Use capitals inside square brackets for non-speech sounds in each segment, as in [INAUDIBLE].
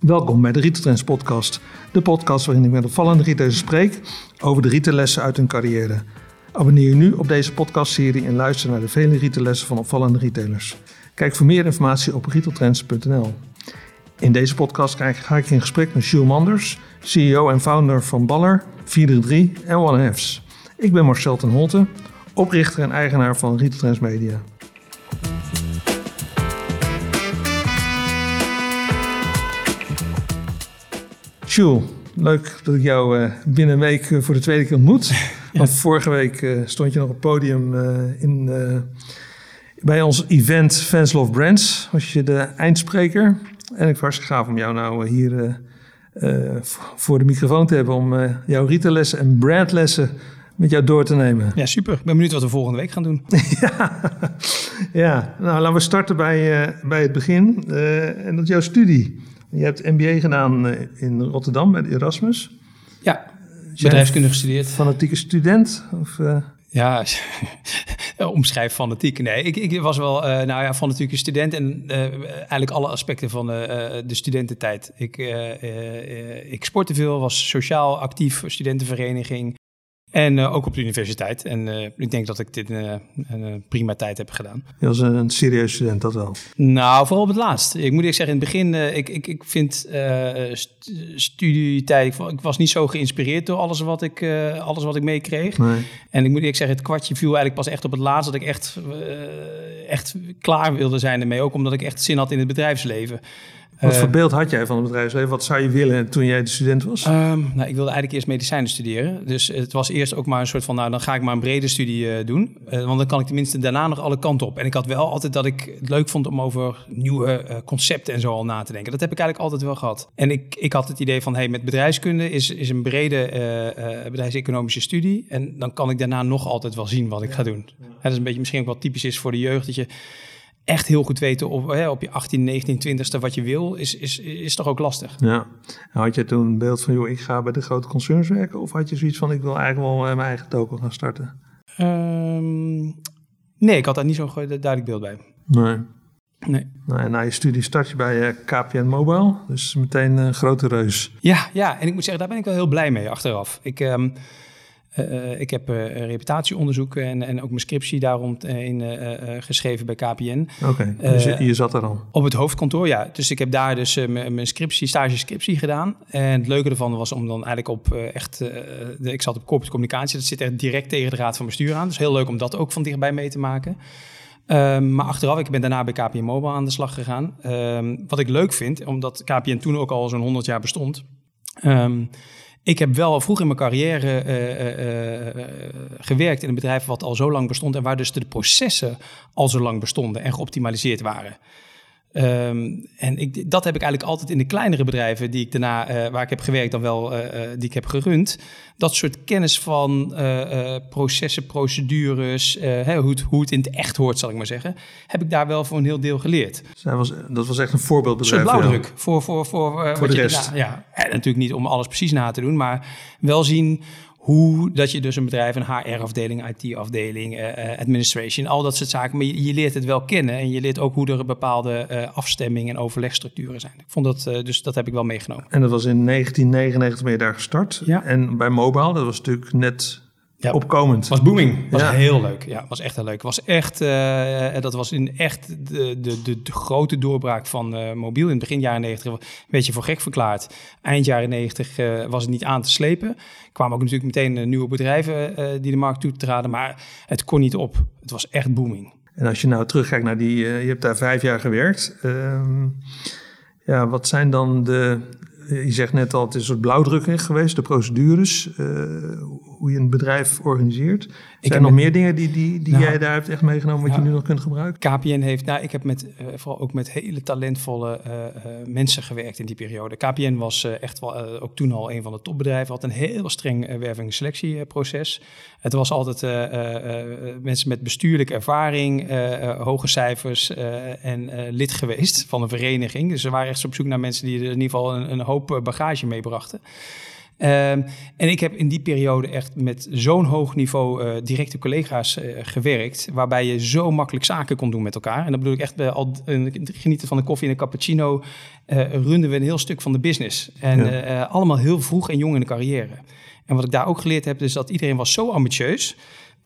Welkom bij de Retail podcast. De podcast waarin ik met opvallende retailers spreek over de retaillessen uit hun carrière. Abonneer je nu op deze podcastserie en luister naar de vele retaillessen van opvallende retailers. Kijk voor meer informatie op retailtrends.nl. In deze podcast ga ik in gesprek met Jules Manders, CEO en founder van Baller, 433 en One F's. Ik ben Marcel ten Holte, oprichter en eigenaar van Retail Trends Media. Jules, leuk dat ik jou uh, binnen een week uh, voor de tweede keer ontmoet. [LAUGHS] Want vorige week uh, stond je nog op het podium in, bij ons event Fans Love Brands. Was je de eindspreker. En ik was gaaf om jou nou hier voor de microfoon te hebben... om jouw retaillessen en brandlessen met jou door te nemen. Ja, super. Ik ben benieuwd wat we volgende week gaan doen. [LAUGHS] ja. ja, nou laten we starten bij, bij het begin. en dat is jouw studie. Je hebt MBA gedaan eh, in Rotterdam de Erasmus. Ja, bedrijfskunde gestudeerd. Fanatieke student? Of, uh... Ja, [LAUGHS] omschrijf fanatiek. Nee, ik, ik was wel uh, nou ja, fanatieke student en uh, eigenlijk alle aspecten van de studententijd. Ik, ik sportte veel, was sociaal actief, studentenvereniging. En uh, ook op de universiteit. En uh, ik denk dat ik dit uh, een prima tijd heb gedaan. Je was een serieus student, dat wel? Nou, vooral op het laatst. Ik moet eerlijk zeggen, in het begin, ik, ik, ik vind st studietijd... Ik, ik, was niet zo geïnspireerd door alles wat ik, alles wat ik meekreeg. Nee. En ik moet eerlijk zeggen, het kwartje viel eigenlijk pas echt op het laatst... dat ik echt, echt klaar wilde zijn ermee. Ook omdat ik echt zin had in het bedrijfsleven. Wat voor beeld had jij van het bedrijfsleven? Wat zou je willen toen jij de student was? Um, nou, ik wilde eigenlijk eerst medicijnen studeren. Dus het was eerst ook maar een soort van, nou, dan ga ik maar een brede studie uh, doen. Uh, want dan kan ik tenminste daarna nog alle kanten op. En ik had wel altijd dat ik het leuk vond om over nieuwe concepten en zo al na te denken. Dat heb ik eigenlijk altijd wel gehad. En ik, ik had het idee van, hey, met bedrijfskunde is, is een brede bedrijfseconomische studie. En dan kan ik daarna nog altijd wel zien wat ik ga doen. Ja. dat is een beetje misschien ook wat typisch is voor de jeugd, dat je echt heel goed weten op, hè, op je 18, 19, 20ste wat je wil, is, is, is toch ook lastig. Ja. Had je toen een beeld van, joh, ik ga bij de grote concerns werken? Of had je zoiets van, ik wil eigenlijk wel mijn eigen token gaan starten? Um, nee, ik had daar niet zo'n duidelijk beeld bij. Nee. Nee. Nou, na je studie start je bij uh, KPN Mobile, dus meteen een grote reus. Ja, ja, en ik moet zeggen, daar ben ik wel heel blij mee achteraf. Ik... Um, uh, ik heb uh, reputatieonderzoek en, en ook mijn scriptie daarom in uh, geschreven bij KPN. Oké, okay. je zat er al? Op het hoofdkantoor, ja. Dus ik heb daar dus mijn scriptie, stage-scriptie gedaan. En het leuke ervan was om dan eigenlijk op echt... De, ik zat op corporate communicatie, dat zit echt direct tegen de raad van bestuur aan. Dus heel leuk om dat ook van dichtbij mee te maken. Um, maar achteraf, ik ben daarna bij KPN Mobile aan de slag gegaan. Um, wat ik leuk vind, omdat KPN toen ook al zo'n 100 jaar bestond... Um, ik heb wel vroeg in mijn carrière uh, uh, gewerkt in een bedrijf wat al zo lang bestond en waar dus de processen al zo lang bestonden en geoptimaliseerd waren. Um, en ik, dat heb ik eigenlijk altijd in de kleinere bedrijven die ik daarna, uh, waar ik heb gewerkt, dan wel uh, die ik heb gerund. Dat soort kennis van uh, processen, procedures, hè, hoe, het, hoe het in het echt hoort, zal ik maar zeggen, heb ik daar wel voor een heel deel geleerd. Zij was, dat was echt een voorbeeldbedrijf. Een blauwdruk voor, voor, voor, voor de rest. Je, ja, ja, natuurlijk niet om alles precies na te doen, maar wel zien hoe dat je dus een bedrijf, een HR-afdeling, IT-afdeling, uh, administration, al dat soort zaken. Maar je, je, leert het wel kennen en je leert ook hoe er bepaalde uh, afstemming en overlegstructuren zijn. Ik vond dat, uh, dus dat heb ik wel meegenomen. En dat was in 1999 ben je daar gestart. Ja. En bij Mobile, dat was natuurlijk net ja, opkomend. was booming. Was ja. heel leuk. Ja, was echt heel leuk. Was echt, uh, dat was in echt de, de, de, de grote doorbraak van uh, mobiel. In het begin jaren 90 een beetje voor gek verklaard. Eind jaren 90 uh, was het niet aan te slepen. Kwamen ook natuurlijk meteen nieuwe bedrijven die de markt toetraden. Maar het kon niet op. Het was echt booming. En als je nou terugkijkt naar die, je hebt daar vijf jaar gewerkt. Um, ja, wat zijn dan de, je zegt net al, het is een soort blauwdrukking geweest, de procedures, hoe je een bedrijf organiseert. Ik Zijn er nog meer dingen die, die, die nou, jij daar hebt echt meegenomen, wat nou, je nu nog kunt gebruiken? KPN heeft, nou, ik heb met, uh, vooral ook met hele talentvolle uh, mensen gewerkt in die periode. KPN was echt wel, ook toen al een van de topbedrijven, had een heel streng werving- en selectieproces. Het was altijd mensen met bestuurlijke ervaring, hoge cijfers en lid geweest van een vereniging. Dus ze waren echt op zoek naar mensen die in ieder geval een, een hoop bagage meebrachten. Ehm, en ik heb in die periode echt met zo'n hoog niveau uh, directe collega's uh, gewerkt, waarbij je zo makkelijk zaken kon doen met elkaar. En dan bedoel ik echt bij al genieten van een koffie en een cappuccino, runden we een heel stuk van de business. En allemaal heel vroeg en jong in de carrière. En wat ik daar ook geleerd heb, is dat iedereen was zo ambitieus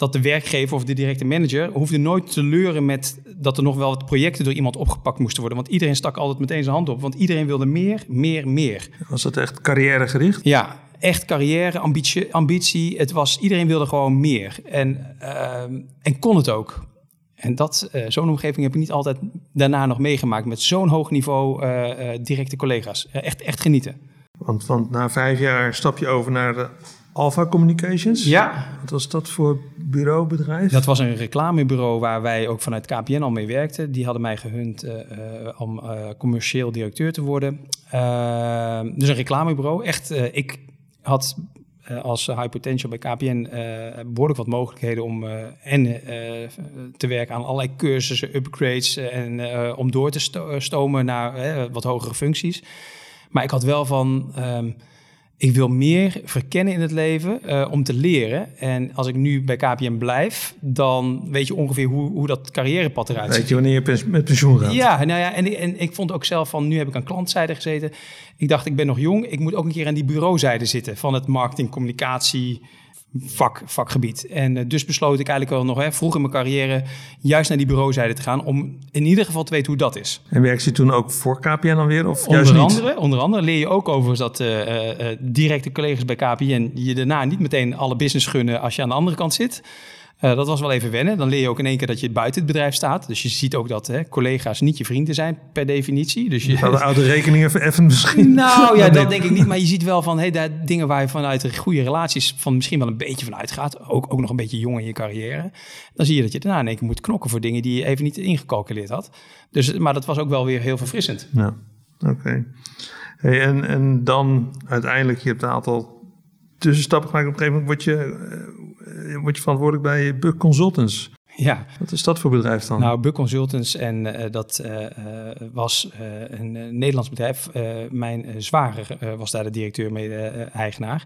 dat de werkgever of de directe manager hoefde nooit te leuren met dat er nog wel wat projecten door iemand opgepakt moesten worden. Want iedereen stak altijd meteen zijn hand op. Want iedereen wilde meer, meer, meer. Was dat echt carrièregericht? Ja, echt carrière, ambitie. ambitie. Het was, iedereen wilde gewoon meer. En, uh, en kon het ook. En dat, uh, zo'n omgeving heb ik niet altijd daarna nog meegemaakt. Met zo'n hoog niveau uh, directe collega's. echt, echt genieten. Want, want na vijf jaar stap je over naar de Alpha Communications? Ja. Wat was dat voor bureaubedrijf? Dat was een reclamebureau waar wij ook vanuit KPN al mee werkten. Die hadden mij gehunt uh, om uh, commercieel directeur te worden. Uh, dus een reclamebureau. Echt, ik had als high potential bij KPN behoorlijk wat mogelijkheden om en te werken aan allerlei cursussen, upgrades en om door te stomen naar wat hogere functies. Maar ik had wel van. Um, ik wil meer verkennen in het leven uh, om te leren. En als ik nu bij KPM blijf, dan weet je ongeveer hoe, hoe dat carrièrepad eruit ziet. Weet je wanneer je met pensioen gaat? Ja, nou ja, en, en ik vond ook zelf van, nu heb ik aan klantzijde gezeten. Ik dacht, ik ben nog jong, ik moet ook een keer aan die bureauzijde zitten van het marketing, communicatie, vak, vakgebied. En uh, dus besloot ik eigenlijk wel nog hè, vroeg in mijn carrière juist naar die bureauzijde te gaan om in ieder geval te weten hoe dat is. En werk je toen ook voor KPN dan weer? Of onder, juist andere, niet? onder andere leer je ook over dat uh, uh, directe collega's bij KPN je daarna niet meteen alle business gunnen als je aan de andere kant zit. Uh, dat was wel even wennen. Dan leer je ook in één keer dat je buiten het bedrijf staat. Dus je ziet ook dat hè, collega's niet je vrienden zijn per definitie. Dus je... de oude rekeningen even misschien. Nou ja, [LAUGHS] dat denk ik niet. Maar je ziet wel van hey, daar, dingen waar je vanuit de goede relaties van misschien wel een beetje van uitgaat. Ook, ook nog een beetje jong in je carrière. Dan zie je dat je daarna in één keer moet knokken voor dingen die je even niet ingecalculeerd had. Dus, maar dat was ook wel weer heel verfrissend. Ja, oké. Okay. Hey, en, en dan uiteindelijk, je hebt een aantal tussenstappen gemaakt. Op een gegeven moment word je word je verantwoordelijk bij Buck Consultants. Ja. Wat is dat voor bedrijf dan? Nou, Buck Consultants en uh, dat uh, was uh, een Nederlands bedrijf. mijn zwager was daar de directeur, mede-eigenaar.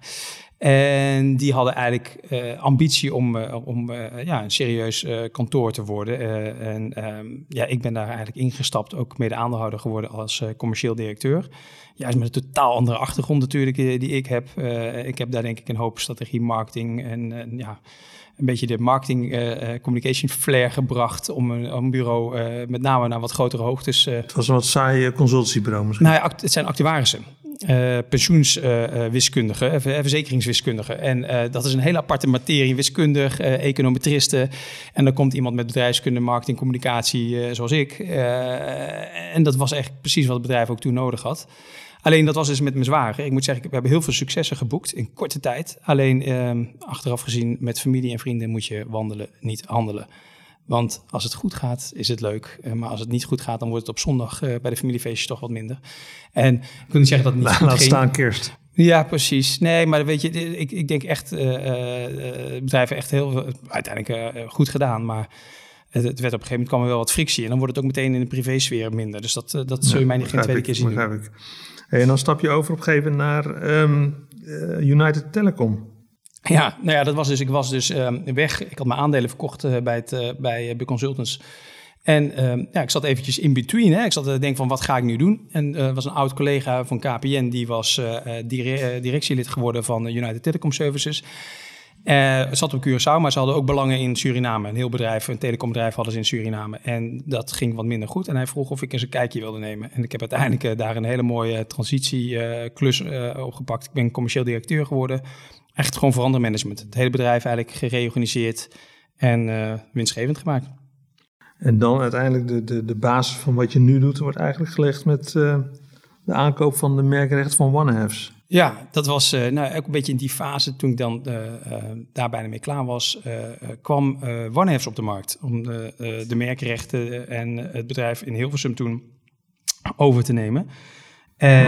En die hadden eigenlijk ambitie om, om ja, een serieus kantoor te worden. en um, ja, ik ben daar eigenlijk ingestapt, ook mede aandeelhouder geworden als commercieel directeur. Juist met een totaal andere achtergrond natuurlijk die ik heb. ik heb daar denk ik een hoop strategie, marketing en ja een beetje de marketing uh, communication flair gebracht om een, een bureau uh, met name naar wat grotere hoogtes. het was een wat saai consultiebureau misschien? Nou ja, het zijn actuarissen. pensioenswiskundigen, verzekeringswiskundigen. En dat is een hele aparte materie, wiskundig, econometristen. En dan komt iemand met bedrijfskunde, marketing, communicatie, zoals ik. en dat was echt precies wat het bedrijf ook toen nodig had. Alleen dat was dus met mijn zwager. Ik moet zeggen, we hebben heel veel successen geboekt in korte tijd. Alleen eh, achteraf gezien, met familie en vrienden moet je wandelen, niet handelen. Want als het goed gaat, is het leuk. Uh, maar als het niet goed gaat, dan wordt het op zondag uh, bij de familiefeestjes toch wat minder. En ik wil niet zeggen dat het niet Laat staan kerst. Ja, precies. Nee, maar weet je, ik, ik denk echt, uh, bedrijven echt heel uiteindelijk goed gedaan. Maar het, werd op een gegeven moment kwam er wel wat frictie. En dan wordt het ook meteen in de privésfeer minder. Dus dat, dat zul je mij niet geen tweede ik, keer zien. En dan stap je over op een naar um, uh, United Telecom. Ja, nou ja, dat was dus. Ik was dus um, weg. Ik had mijn aandelen verkocht uh, bij, het, uh, bij, bij Consultants. En um, ja, ik zat eventjes in between. Hè. Ik zat te denken van wat ga ik nu doen? En er was een oud collega van KPN, die was dire directielid geworden van United Telecom Services. Uh, zat op Curaçao, maar ze hadden ook belangen in Suriname. Een heel bedrijf, een telecombedrijf hadden ze in Suriname. En dat ging wat minder goed. En hij vroeg of ik eens een kijkje wilde nemen. En ik heb uiteindelijk uh, daar een hele mooie transitieklus uh, opgepakt. Ik ben commercieel directeur geworden. Echt gewoon verandermanagement. Het hele bedrijf eigenlijk gereorganiseerd en winstgevend gemaakt. En dan uiteindelijk de, de, de basis van wat je nu doet, wordt eigenlijk gelegd met de aankoop van de merkrecht van OneHaves. Ja, dat was uh, nou, ook een beetje in die fase toen ik dan uh, uh, daar bijna mee klaar was, kwam uh, op de markt om de, de merkrechten en het bedrijf in Hilversum toen over te nemen.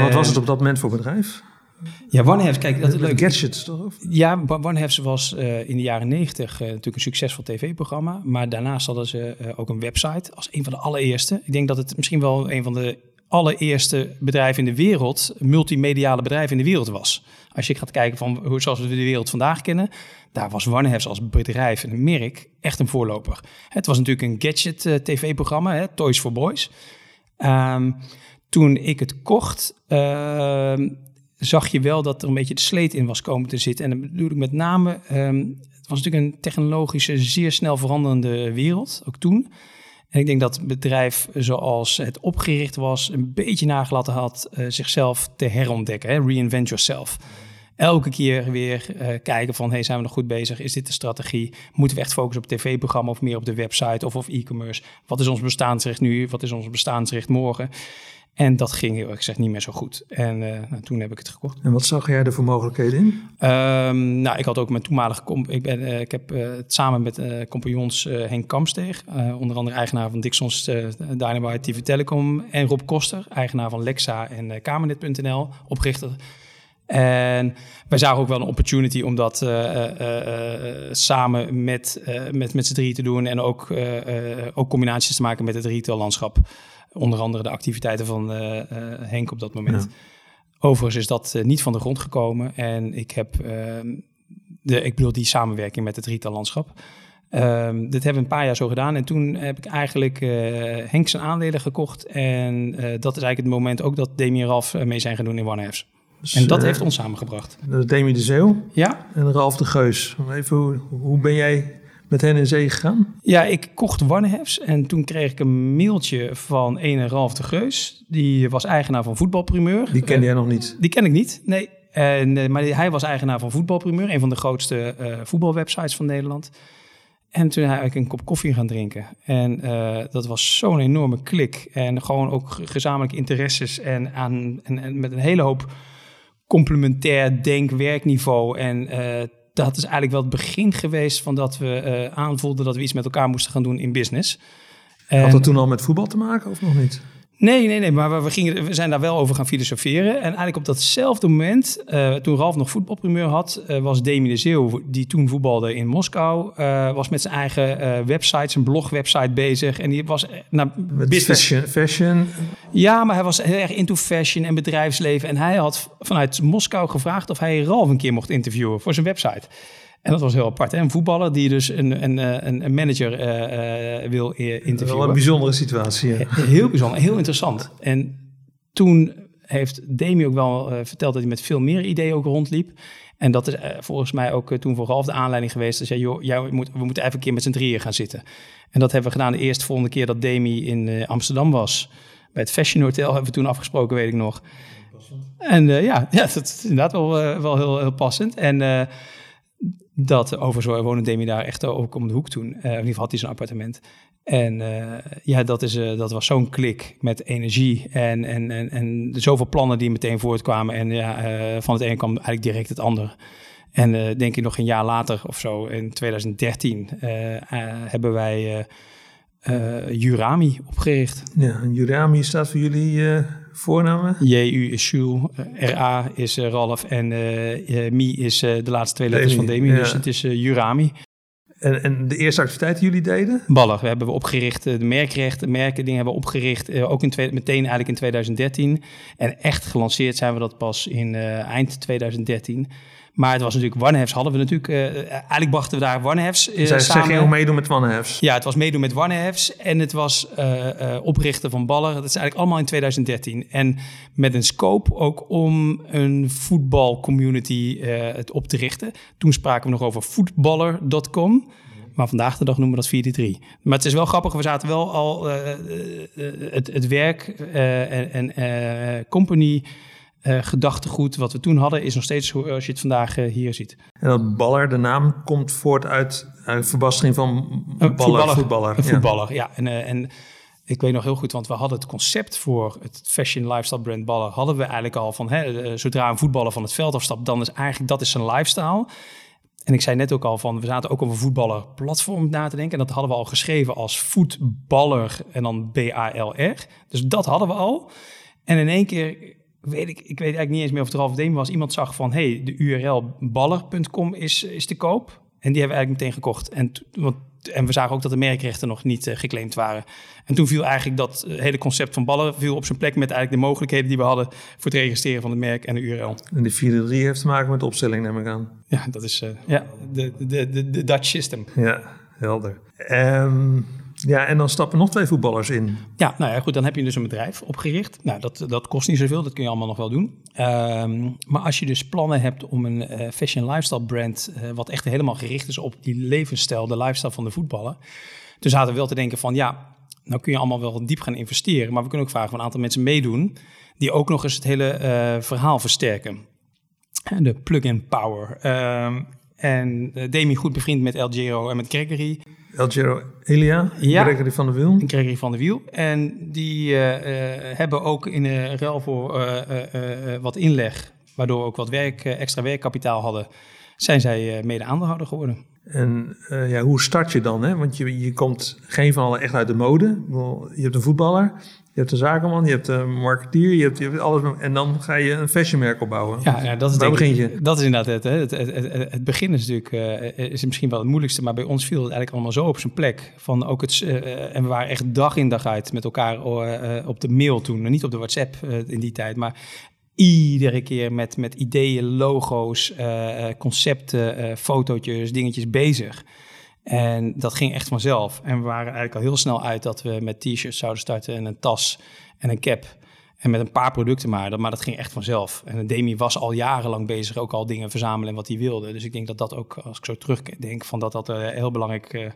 wat was het op dat moment voor bedrijf? Ja, OneHefs, kijk, dat is leuk. Gadgets, toch? Ja, OneHefs was in de jaren negentig natuurlijk een succesvol tv-programma, maar daarnaast hadden ze ook een website als een van de allereerste. Ik denk dat het misschien wel een van de allereerste bedrijf in de wereld, multimediale bedrijf in de wereld was. Als je gaat kijken van hoe zoals we de wereld vandaag kennen, daar was Warnehefs als bedrijf en merk echt een voorloper. Het was natuurlijk een gadget tv-programma, Toys for Boys. Ehm, toen ik het kocht, ehm, zag je wel dat er een beetje de sleet in was komen te zitten. En dan bedoel ik met name, ehm, het was natuurlijk een technologische, zeer snel veranderende wereld, ook toen. En ik denk dat het bedrijf zoals het opgericht was, een beetje nagelaten had uh, zichzelf te herontdekken. Reinvent yourself. Elke keer weer uh, kijken van, hey, zijn we nog goed bezig? Is dit de strategie? Moeten we echt focussen op tv-programma of meer op de website of op e-commerce? Wat is ons bestaansrecht nu? Wat is ons bestaansrecht morgen? En dat ging heel erg gezegd niet meer zo goed. En uh, nou, toen heb ik het gekocht. En wat zag jij er voor mogelijkheden in? Um, nou, ik had ook mijn toenmalige... Ik, ben, uh, ik heb uh, samen met compagnons Henk Kamsteeg... onder andere eigenaar van Dixons Dynamite TV Telecom... en Rob Koster, eigenaar van Lexa en Kamernet.nl, oprichter... En wij zagen ook wel een opportunity om dat samen met, met, met z'n drie te doen... en ook, ook combinaties te maken met het retaillandschap... landschap Onder andere de activiteiten van uh, Henk op dat moment. Overigens is dat uh, niet van de grond gekomen. En ik heb, ehm, de, ik bedoel, die samenwerking met het retaillandschap. Um, dit hebben we een paar jaar zo gedaan. En toen heb ik eigenlijk Henk zijn aandelen gekocht. En dat is eigenlijk het moment ook dat Demi en Ralf mee zijn gaan doen in One Dus, en dat heeft ons samengebracht. Demi de Zeeuw ja? en Ralf de Geus. Even, hoe, hoe ben jij met hen in zee gegaan? Ja, ik kocht Warnehefs en toen kreeg ik een mailtje van ene Ralf de Geus. Die was eigenaar van Voetbalprimeur. Die kende jij nog niet? Die ken ik niet, nee. En, eh, maar hij was eigenaar van Voetbalprimeur, een van de grootste uh, voetbalwebsites van Nederland. En toen heb ik een kop koffie gaan drinken. En uh, dat was zo'n enorme klik. En gewoon ook gezamenlijke interesses en, aan, en, en met een hele hoop complementair denk-werkniveau. En dat is eigenlijk wel het begin geweest van dat we uh, aanvoelden dat we iets met elkaar moesten gaan doen in business. Had dat toen al met voetbal te maken of nog niet? Nee, nee, nee, maar we, gingen, we zijn daar wel over gaan filosoferen. En eigenlijk op datzelfde moment, uh, toen Ralf nog voetbalprimeur had, uh, was Demi de Zeeuw, die toen voetbalde in Moskou, uh, was met zijn eigen website, zijn blogwebsite bezig. En die was naar met business. Fashion, fashion. Ja, maar hij was heel erg into fashion en bedrijfsleven. En hij had vanuit Moskou gevraagd of hij Ralf een keer mocht interviewen voor zijn website. En dat was heel apart. Hè? Een voetballer die dus een, een, een, manager uh, uh, wil interviewen. Wel een bijzondere situatie. Ja. Heel bijzonder, heel interessant. En toen heeft Demi ook wel uh, verteld dat hij met veel meer ideeën ook rondliep. En dat is volgens mij ook toen voor Ralf de aanleiding geweest. Dat zei, joh, moet, we moeten even een keer met z'n drieën gaan zitten. En dat hebben we gedaan de eerste volgende keer dat Demi in Amsterdam was. Bij het Fashion Hotel hebben we toen afgesproken, weet ik nog. En ja, [LAUGHS] ja, dat is inderdaad wel, wel heel, heel passend. En dat overigens woonde Demi daar echt ook om de hoek toen. Uh, in ieder geval had hij zijn appartement. En uh, ja, dat, is, uh, dat was zo'n klik met energie en, en, en, en zoveel plannen die meteen voortkwamen. En ja, van het een kwam eigenlijk direct het ander. En denk ik nog een jaar later of zo, in 2013, hebben wij Jurami opgericht. Ja, Jurami staat voor jullie voornamen? J-U is Jules, eh, R-A is uh, Ralf en uh, Mi is de laatste twee letters van Demi. Dus het is Jurami. En, en, de eerste activiteit die jullie deden? Ballen. We hebben we opgericht, de merkrechten, merken dingen hebben we opgericht. ook in twee, meteen eigenlijk in 2013. En echt gelanceerd zijn we dat pas in eind 2013. Maar het was natuurlijk, Warnehefs hadden we natuurlijk, uh, eigenlijk brachten we daar Warnehefs uh, Zij samen. Zij meedoen met Warnehefs? Ja, het was meedoen met Warnehefs en het was uh, oprichten van Baller. Dat is eigenlijk allemaal in 2013. En met een scope ook om een voetbalcommunity het op te richten. Toen spraken we nog over voetballer.com. Maar vandaag de dag noemen we dat 4-3. Maar het is wel grappig, we zaten wel al het, het werk en, en company uh, gedachtegoed wat we toen hadden, is nog steeds zoals je het vandaag uh, hier ziet. En dat baller, de naam, komt voort uit een verbastering van baller, voetballer. voetballer. Een voetballer, ja. En, uh, en ik weet nog heel goed, want we hadden het concept voor het fashion lifestyle brand baller, hadden we eigenlijk al van, hè, zodra een voetballer van het veld afstapt, dan is eigenlijk, dat is zijn lifestyle. En ik zei net ook al van, we zaten ook over voetballer platform na te denken. En dat hadden we al geschreven als voetballer en dan B-A-L-R. Dus dat hadden we al. En in één keer weet ik, ik weet eigenlijk niet eens meer of het Ralf Deem was. Iemand zag van, hey, de URL baller.com is, is te koop. En die hebben we eigenlijk meteen gekocht. En want en we zagen ook dat de merkrechten nog niet uh, geclaimd waren. En toen viel eigenlijk dat hele concept van ballen viel op zijn plek met eigenlijk de mogelijkheden die we hadden voor het registreren van het merk en de URL. En de 4 heeft te maken met de opstelling, neem ik aan. Ja, dat is uh, ja, de, de, de, de Dutch system. Ja, helder. Um, ja, en dan stappen nog twee voetballers in. Ja, nou ja, goed, dan heb je dus een bedrijf opgericht. Nou, dat, dat kost niet zoveel, dat kun je allemaal nog wel doen. Um, maar als je dus plannen hebt om een uh, fashion lifestyle brand, uh, wat echt helemaal gericht is op die levensstijl, de lifestyle van de voetballen. Dus zaten we wel te denken van, ja, nou kun je allemaal wel diep gaan investeren, maar we kunnen ook vragen van een aantal mensen meedoen, die ook nog eens het hele uh, verhaal versterken. De plug-in power. Um, en Demi goed bevriend met El Giro en met Gregory. El Giro Elia, ja, Gregory van der Wiel. Gregory van der Wiel. En die uh, uh, hebben ook in uh, ruil voor wat inleg, waardoor ook wat werk, extra werkkapitaal hadden, zijn zij mede aandeelhouder geworden. En ja, hoe start je dan? Hè? Want je, je komt geen van allen echt uit de mode. Je hebt een voetballer, je hebt een zakenman, je hebt een marketeer, je hebt, je hebt alles. En dan ga je een fashionmerk opbouwen. Ja, ja dat is Waar begin je? Dat is inderdaad het. Hè. Het, het, het, het begin is natuurlijk uh, is misschien wel het moeilijkste, maar bij ons viel het eigenlijk allemaal zo op zijn plek. Van ook het, uh, en we waren echt dag in dag uit met elkaar uh, op de mail toen. Niet op de WhatsApp in die tijd, maar iedere keer met, met ideeën, logo's, concepten, fotootjes, dingetjes bezig. En dat ging echt vanzelf. En we waren eigenlijk al heel snel uit dat we met t-shirts zouden starten en een tas en een cap. En met een paar producten maar, maar dat ging echt vanzelf. En Demi was al jarenlang bezig, ook al dingen verzamelen en wat hij wilde. Dus ik denk dat dat ook, als ik zo terugdenk, van dat dat uh, heel belangrijk uh,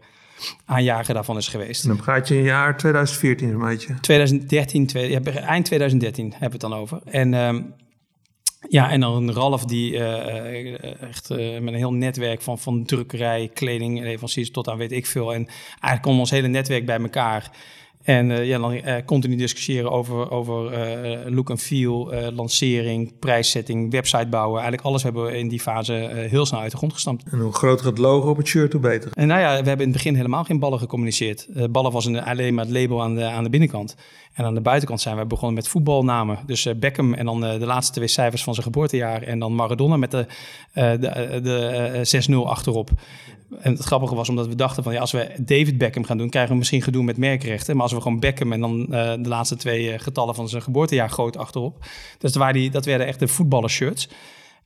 aanjager daarvan is geweest. En dan praat je in jaar 2014 een beetje. 2013, twee, ja, eind 2013 hebben we het dan over. En um, ja, en dan Ralf die uh, echt uh, met een heel netwerk van, van drukkerij, kleding, leveranciers tot aan weet ik veel. En eigenlijk kon ons hele netwerk bij elkaar. En uh, ja, dan uh, continu discussiëren over, over uh, look and feel, lancering, prijszetting, website bouwen. Eigenlijk alles hebben we in die fase heel snel uit de grond gestampt. En hoe groter het logo op het shirt, hoe beter. En nou ja, we hebben in het begin helemaal geen ballen gecommuniceerd. ballen was een, alleen maar het label aan de, aan de binnenkant. En aan de buitenkant zijn we begonnen met voetbalnamen. Dus Beckham en dan de laatste twee cijfers van zijn geboortejaar. En dan Maradona met de, de, de 6-0 achterop. En het grappige was omdat we dachten van ja, als we David Beckham gaan doen, krijgen we misschien gedoe met merkrechten. Maar als we gewoon Beckham en dan uh, de laatste twee uh, getallen van zijn geboortejaar groot achterop. Dus dat, die, dat werden echt de voetballershirts.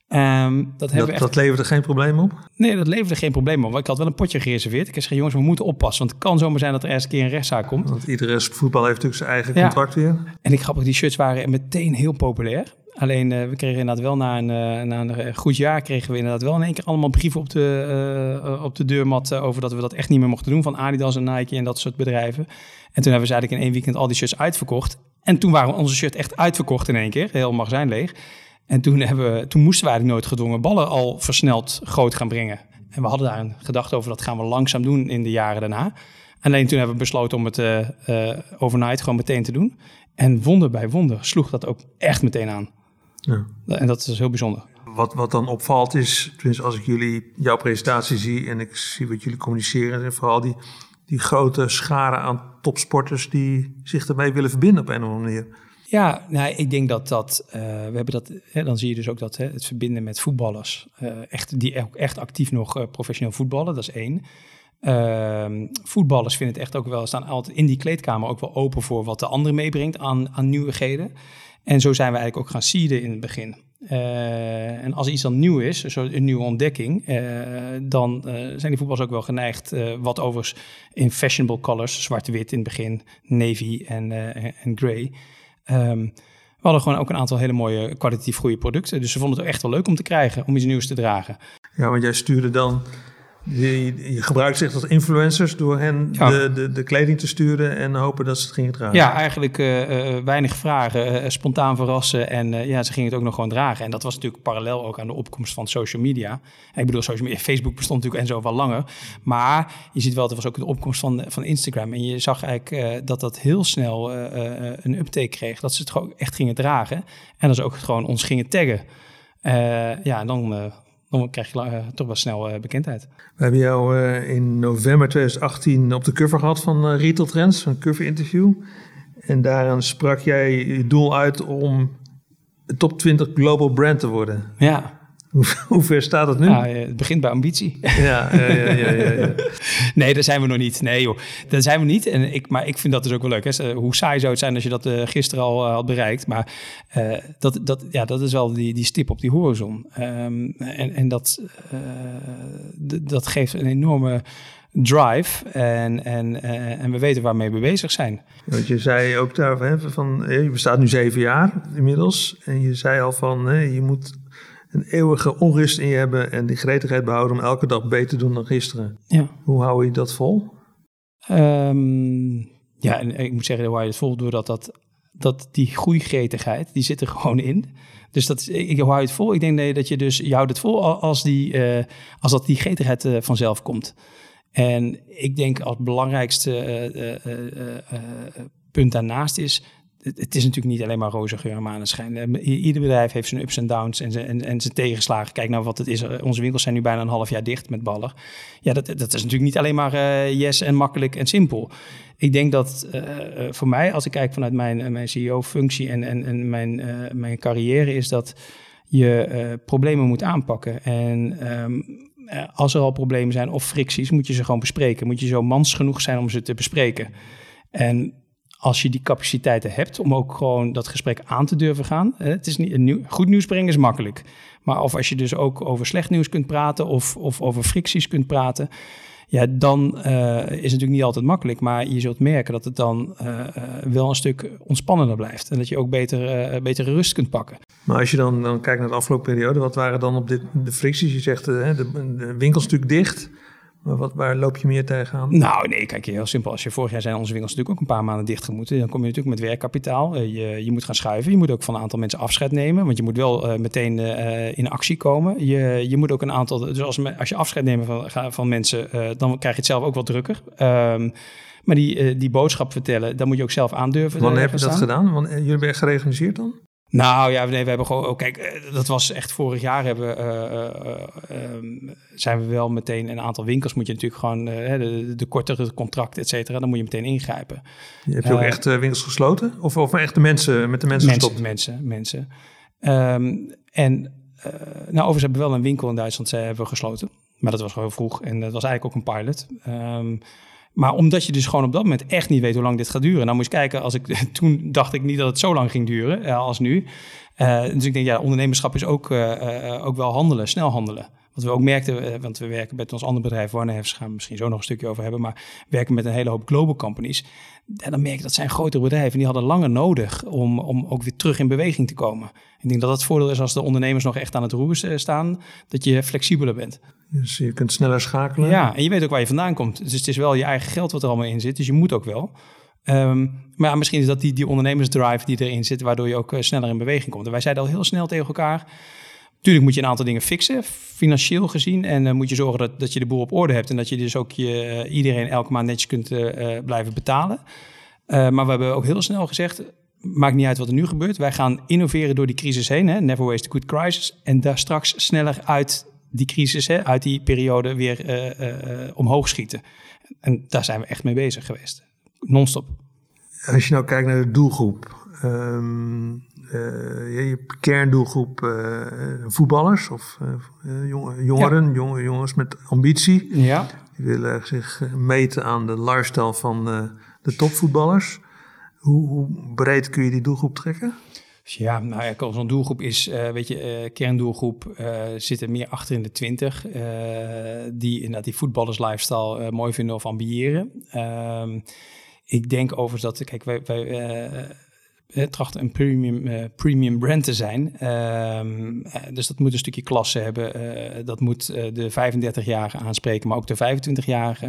Um, dat, dat, echt... dat, leverde geen probleem op? Nee, dat leverde geen probleem op. Ik had wel een potje gereserveerd. Ik zei, jongens, we moeten oppassen. Want het kan zomaar zijn dat er eens een keer een rechtszaak komt. Want iedere voetbal heeft natuurlijk zijn eigen contract weer. En ik grappig, die shirts waren meteen heel populair. Alleen uh, we kregen inderdaad wel na een, uh, na een goed jaar kregen we inderdaad wel in één keer allemaal brieven op de, op de deurmat over dat we dat echt niet meer mochten doen van Adidas en Nike en dat soort bedrijven. En toen hebben we eigenlijk in één weekend al die shirts uitverkocht. En toen waren onze shirts echt uitverkocht in één keer, heel magazijn leeg. En toen, hebben toen moesten we eigenlijk nooit gedwongen ballen al versneld groot gaan brengen. En we hadden daar een gedachte over, dat gaan we langzaam doen in de jaren daarna. Alleen toen hebben we besloten om het overnight gewoon meteen te doen. En wonder bij wonder sloeg dat ook echt meteen aan. Ja. En dat is heel bijzonder. Wat, wat dan opvalt is, tenminste als ik jullie, jouw presentatie zie en ik zie wat jullie communiceren, en vooral die, die grote scharen aan topsporters die zich ermee willen verbinden op een of andere manier. Ja, nou, ik denk dat dat, uh, we hebben dat, hè, dan zie je dus ook dat hè, het verbinden met voetballers, uh, echt, die ook echt actief nog uh, professioneel voetballen, dat is één. Ehm, voetballers vinden het echt ook wel, staan altijd in die kleedkamer ook wel open voor wat de ander meebrengt aan, aan nieuwigheden. En zo zijn we eigenlijk ook gaan seeden in het begin. Uh, en als iets dan nieuw is, zo een nieuwe ontdekking, uh, dan uh, zijn die voetballers ook wel geneigd, wat overigens in fashionable colors, zwart-wit in het begin, navy en, en grey. Um, we hadden gewoon ook een aantal hele mooie kwalitatief goede producten. Dus ze vonden het echt wel leuk om te krijgen, om iets nieuws te dragen. Ja, want jij stuurde dan je, je, gebruikt zich als influencers door hen de, de, de, kleding te sturen en hopen dat ze het gingen dragen. Ja, eigenlijk uh, weinig vragen, uh, spontaan verrassen en ja, ze gingen het ook nog gewoon dragen. En dat was natuurlijk parallel ook aan de opkomst van social media. ik bedoel, social media, Facebook bestond natuurlijk en zo wel langer. Maar je ziet wel, er was ook de opkomst van, van Instagram. En je zag eigenlijk dat dat heel snel een uptake kreeg. Dat ze het gewoon echt gingen dragen. En dat ze ook gewoon ons gingen taggen. ja, dan dan krijg je uh, toch wel snel uh, bekendheid. We hebben jou uh, in november 2018 op de cover gehad van Retail Trends, een cover interview. En daarin sprak jij je doel uit om top 20 global brand te worden. Ja. Hoe, hoe ver staat het nu? Nou, het begint bij ambitie. Ja, ja, ja, ja, ja, ja. [LAUGHS] nee, daar zijn we nog niet. Nee joh, daar zijn we niet. En ik, maar ik vind dat dus ook wel leuk. Hè. Hoe saai zou het zijn als je dat uh, gisteren al uh, had bereikt. Maar uh, dat, dat, ja, dat is wel die, die stip op die horizon. Um, en, en dat, dat geeft een enorme drive en, en, en we weten waarmee we bezig zijn. Want je zei ook daar van, je bestaat nu zeven jaar inmiddels. En je zei al van, je moet een eeuwige onrust in je hebben en die gretigheid behouden om elke dag beter te doen dan gisteren. Ja. Hoe hou je dat vol? Um, ja, en ik moet zeggen, hoe hou je het vol? Doordat dat, dat die groeigretigheid, die zit er gewoon in. Dus dat, ik, hou je het vol? Ik denk dat je dus, je houdt het vol als, die, uh, als dat die gretigheid uh, vanzelf komt. En ik denk als het belangrijkste uh, punt daarnaast is het is natuurlijk niet alleen maar roze geur en maneschijn. Ieder bedrijf heeft zijn ups en downs en zijn, en, en zijn tegenslagen. Kijk nou wat het is. Onze winkels zijn nu bijna een half jaar dicht met Baller. Ja, dat, dat is natuurlijk niet alleen maar uh, yes en makkelijk en simpel. Ik denk dat voor mij, als ik kijk vanuit mijn, mijn CEO-functie en, en, en mijn, mijn carrière, is dat je problemen moet aanpakken. En um, als er al problemen zijn of fricties, moet je ze gewoon bespreken. Moet je zo mans genoeg zijn om ze te bespreken. En als je die capaciteiten hebt om ook gewoon dat gesprek aan te durven gaan. Het is niet, nieuw, goed nieuws brengen is makkelijk. Maar of als je dus ook over slecht nieuws kunt praten of, of over fricties kunt praten. Ja, dan uh, is het natuurlijk niet altijd makkelijk. Maar je zult merken dat het dan uh, wel een stuk ontspannender blijft. En dat je ook beter, betere rust kunt pakken. Maar als je dan, dan kijkt naar de afgelopen periode. Wat waren dan op dit, de fricties? Je zegt de, de winkel is natuurlijk dicht. Maar wat, waar loop je meer tegenaan? Nou, nee, kijk, heel simpel. Als je vorig jaar zijn onze winkels natuurlijk ook een paar maanden dicht gemoeten. Dan kom je natuurlijk met werkkapitaal. Uh, je, je moet gaan schuiven. Je moet ook van een aantal mensen afscheid nemen. Want je moet wel uh, meteen uh, in actie komen. Je, je moet ook een aantal... Dus als, als je afscheid neemt van, van mensen, dan krijg je het zelf ook wat drukker. Um, maar die, die boodschap vertellen, dan moet je ook zelf aandurven. Wanneer heb je dat gedaan? Want jullie hebben gereorganiseerd dan? Nou ja, nee, we hebben gewoon. Oh, kijk, eh, dat was echt vorig jaar hebben, uh, uh, zijn we wel meteen een aantal winkels. Moet je natuurlijk gewoon de, de, kortere contracten, et cetera. Dan moet je meteen ingrijpen. Heb je ook echt winkels gesloten? Of, of echt de mensen met de mensen, mensen gestopt? Mensen, mensen. Um, en nou, overigens hebben we wel een winkel in Duitsland zij hebben we gesloten. Maar dat was gewoon vroeg en dat was eigenlijk ook een pilot. Um, maar omdat je dus gewoon op dat moment echt niet weet hoe lang dit gaat duren. Nou moet je kijken, als ik, [LAUGHS] toen dacht ik niet dat het zo lang ging duren uh, als nu. Uh, dus ik denk, ja, ondernemerschap is ook, uh, ook wel handelen, snel handelen. Wat we ook merkten, want we werken met ons andere bedrijf, Warner gaan we misschien zo nog een stukje over hebben, maar werken met een hele hoop global companies. En dan merk je dat zijn grotere bedrijven en die hadden langer nodig om, om ook weer terug in beweging te komen. Ik denk dat dat het voordeel is als de ondernemers nog echt aan het roer staan, dat je flexibeler bent. Dus je kunt sneller schakelen. Ja, en je weet ook waar je vandaan komt. Dus het is wel je eigen geld wat er allemaal in zit, dus je moet ook wel. Um, maar misschien is dat die, die ondernemersdrive die erin zit, waardoor je ook uh, sneller in beweging komt. En wij zeiden al heel snel tegen elkaar, Tuurlijk moet je een aantal dingen fixen, financieel gezien. En uh, moet je zorgen dat, dat je de boel op orde hebt. En dat je dus ook je, uh, iedereen elke maand netjes kunt blijven betalen. maar we hebben ook heel snel gezegd, maakt niet uit wat er nu gebeurt. Wij gaan innoveren door die crisis heen. Hè? Never waste a good crisis. En daar straks sneller uit die crisis, hè, uit die periode weer omhoog schieten. En daar zijn we echt mee bezig geweest. Non-stop. Als je nou kijkt naar de doelgroep. Um je kerndoelgroep voetballers of jongeren, ja. jongens met ambitie. Ja. Die willen zich meten aan de lifestyle van de topvoetballers. Hoe, hoe, breed kun je die doelgroep trekken? Ja, nou ja, zo'n doelgroep is, weet je, kerndoelgroep zit er meer achter in de twintig. die inderdaad die voetballers lifestyle mooi vinden of ambiëren. Ehm, ik denk overigens dat, kijk, wij, wij trachten een premium, uh, premium brand te zijn. Uh, dus dat moet een stukje klasse hebben. Dat moet de 35-jarigen aanspreken, maar ook de 25-jarigen.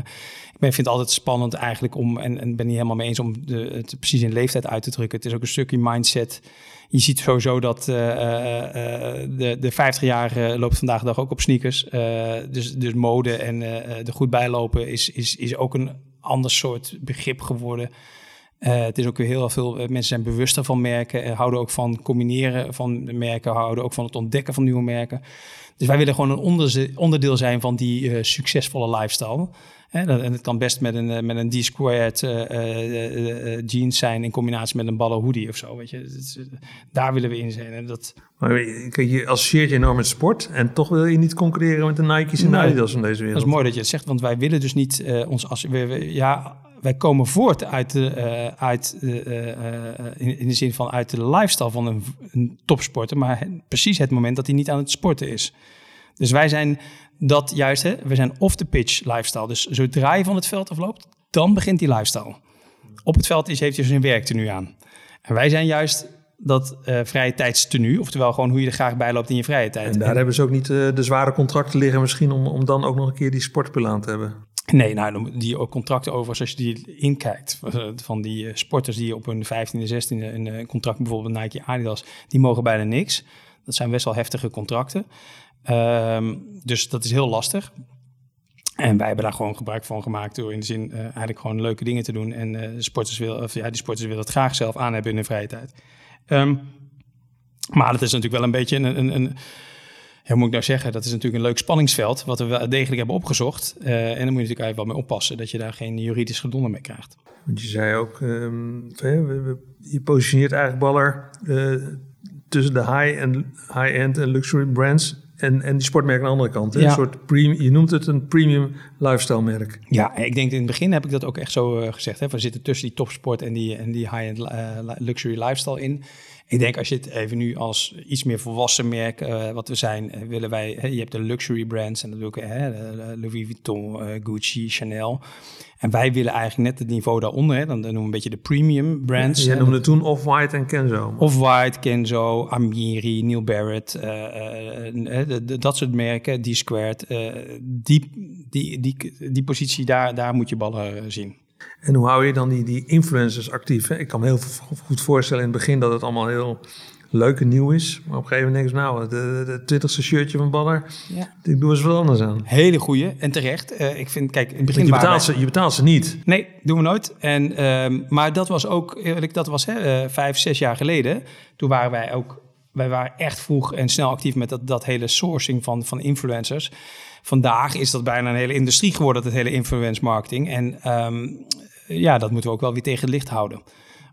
Ik ben, vind het altijd spannend eigenlijk om, en, en ben niet helemaal mee eens om de, het precies in leeftijd uit te drukken. Het is ook een stukje mindset. Je ziet sowieso dat de, de 50-jarige loopt vandaag de dag ook op sneakers. dus, dus mode en er goed bijlopen is, is, is ook een ander soort begrip geworden. Het is ook weer heel veel, mensen zijn bewuster van merken, houden ook van combineren van merken, houden ook van het ontdekken van nieuwe merken. Dus wij willen gewoon een onderdeel zijn van die succesvolle lifestyle. En het kan best met een, met een D-squared jeans zijn in combinatie met een ballen hoodie of zo. Weet je. daar willen we in zijn. En dat... Maar je associeert je enorm met sport en toch wil je niet concurreren met de Nike's en Adidas van deze wereld. Dat is mooi dat je het zegt, want wij willen dus niet ons... Als, we, ja, wij komen voort uit de, uh, uit uh, in, in, de zin van uit de lifestyle van een, een topsporter, maar precies het moment dat hij niet aan het sporten is. Dus wij zijn dat juist, hè, we zijn off the pitch lifestyle. Dus zodra je van het veld afloopt, dan begint die lifestyle. Op het veld is, heeft hij zijn werk nu aan. En wij zijn juist dat uh, vrije tijdstenu, oftewel gewoon hoe je er graag bij loopt in je vrije tijd. En daar hebben ze ook niet uh, de zware contracten liggen misschien om, om dan ook nog een keer die sportspullen aan te hebben. Nee, nou, die contracten over, als je die inkijkt, eh, van die sporters die op hun 15e, 16e een contract bijvoorbeeld Nike Adidas, die mogen bijna niks. Dat zijn best wel heftige contracten. Um, dus dat is heel lastig. En wij hebben daar gewoon gebruik van gemaakt door in de zin eigenlijk gewoon leuke dingen te doen. En uh, sporters wil, of, ja, die sporters willen het graag zelf aan hebben in hun vrije tijd. Um, maar dat is natuurlijk wel een beetje een, een, een ja, moet ik nou zeggen, dat is natuurlijk een leuk spanningsveld wat we wel degelijk hebben opgezocht. Uh, en dan moet je natuurlijk eigenlijk wel mee oppassen dat je daar geen juridisch gedonder mee krijgt. Want je zei ook, um, je positioneert eigenlijk baller tussen de high-end high end en luxury brands en, en die sportmerk aan de andere kant. Een soort premium, je noemt het een premium lifestyle merk. Ja, ik denk in het begin heb ik dat ook echt zo uh, gezegd. Hè. We zitten tussen die topsport en die, en die high-end luxury lifestyle in. Ik denk als je het even nu als iets meer volwassen merk, uh, wat we zijn, willen wij, hè, je hebt de luxury brands en natuurlijk hè, Louis Vuitton, Gucci, Chanel. En wij willen eigenlijk net het niveau daaronder, hè, dan, noemen we een beetje de premium brands. Jij noemde toen Off-White en Kenzo. Off-White, Kenzo, Amiri, Neil Barrett, uh, dat soort merken, die Squared. die, die, die, die positie, daar, daar moet je ballen zien. En hoe hou je dan die, die influencers actief? Hè? Ik kan me heel goed voorstellen in het begin dat het allemaal heel leuk en nieuw is. Maar op een gegeven moment denk ik, nou, de, twintigste shirtje van Baller, ja. ik doe eens wat anders aan. Hele goeie en terecht. Uh, ik vind, kijk, in het begin je betaalt, ze, je betaalt ze niet. Nee, doen we nooit. En, uh, maar dat was ook, eerlijk, dat was hè, uh, vijf, zes jaar geleden. Toen waren wij ook, wij waren echt vroeg en snel actief met dat, dat hele sourcing van, van influencers. Vandaag is dat bijna een hele industrie geworden, dat hele influence marketing. En um, ja, dat moeten we ook wel weer tegen het licht houden.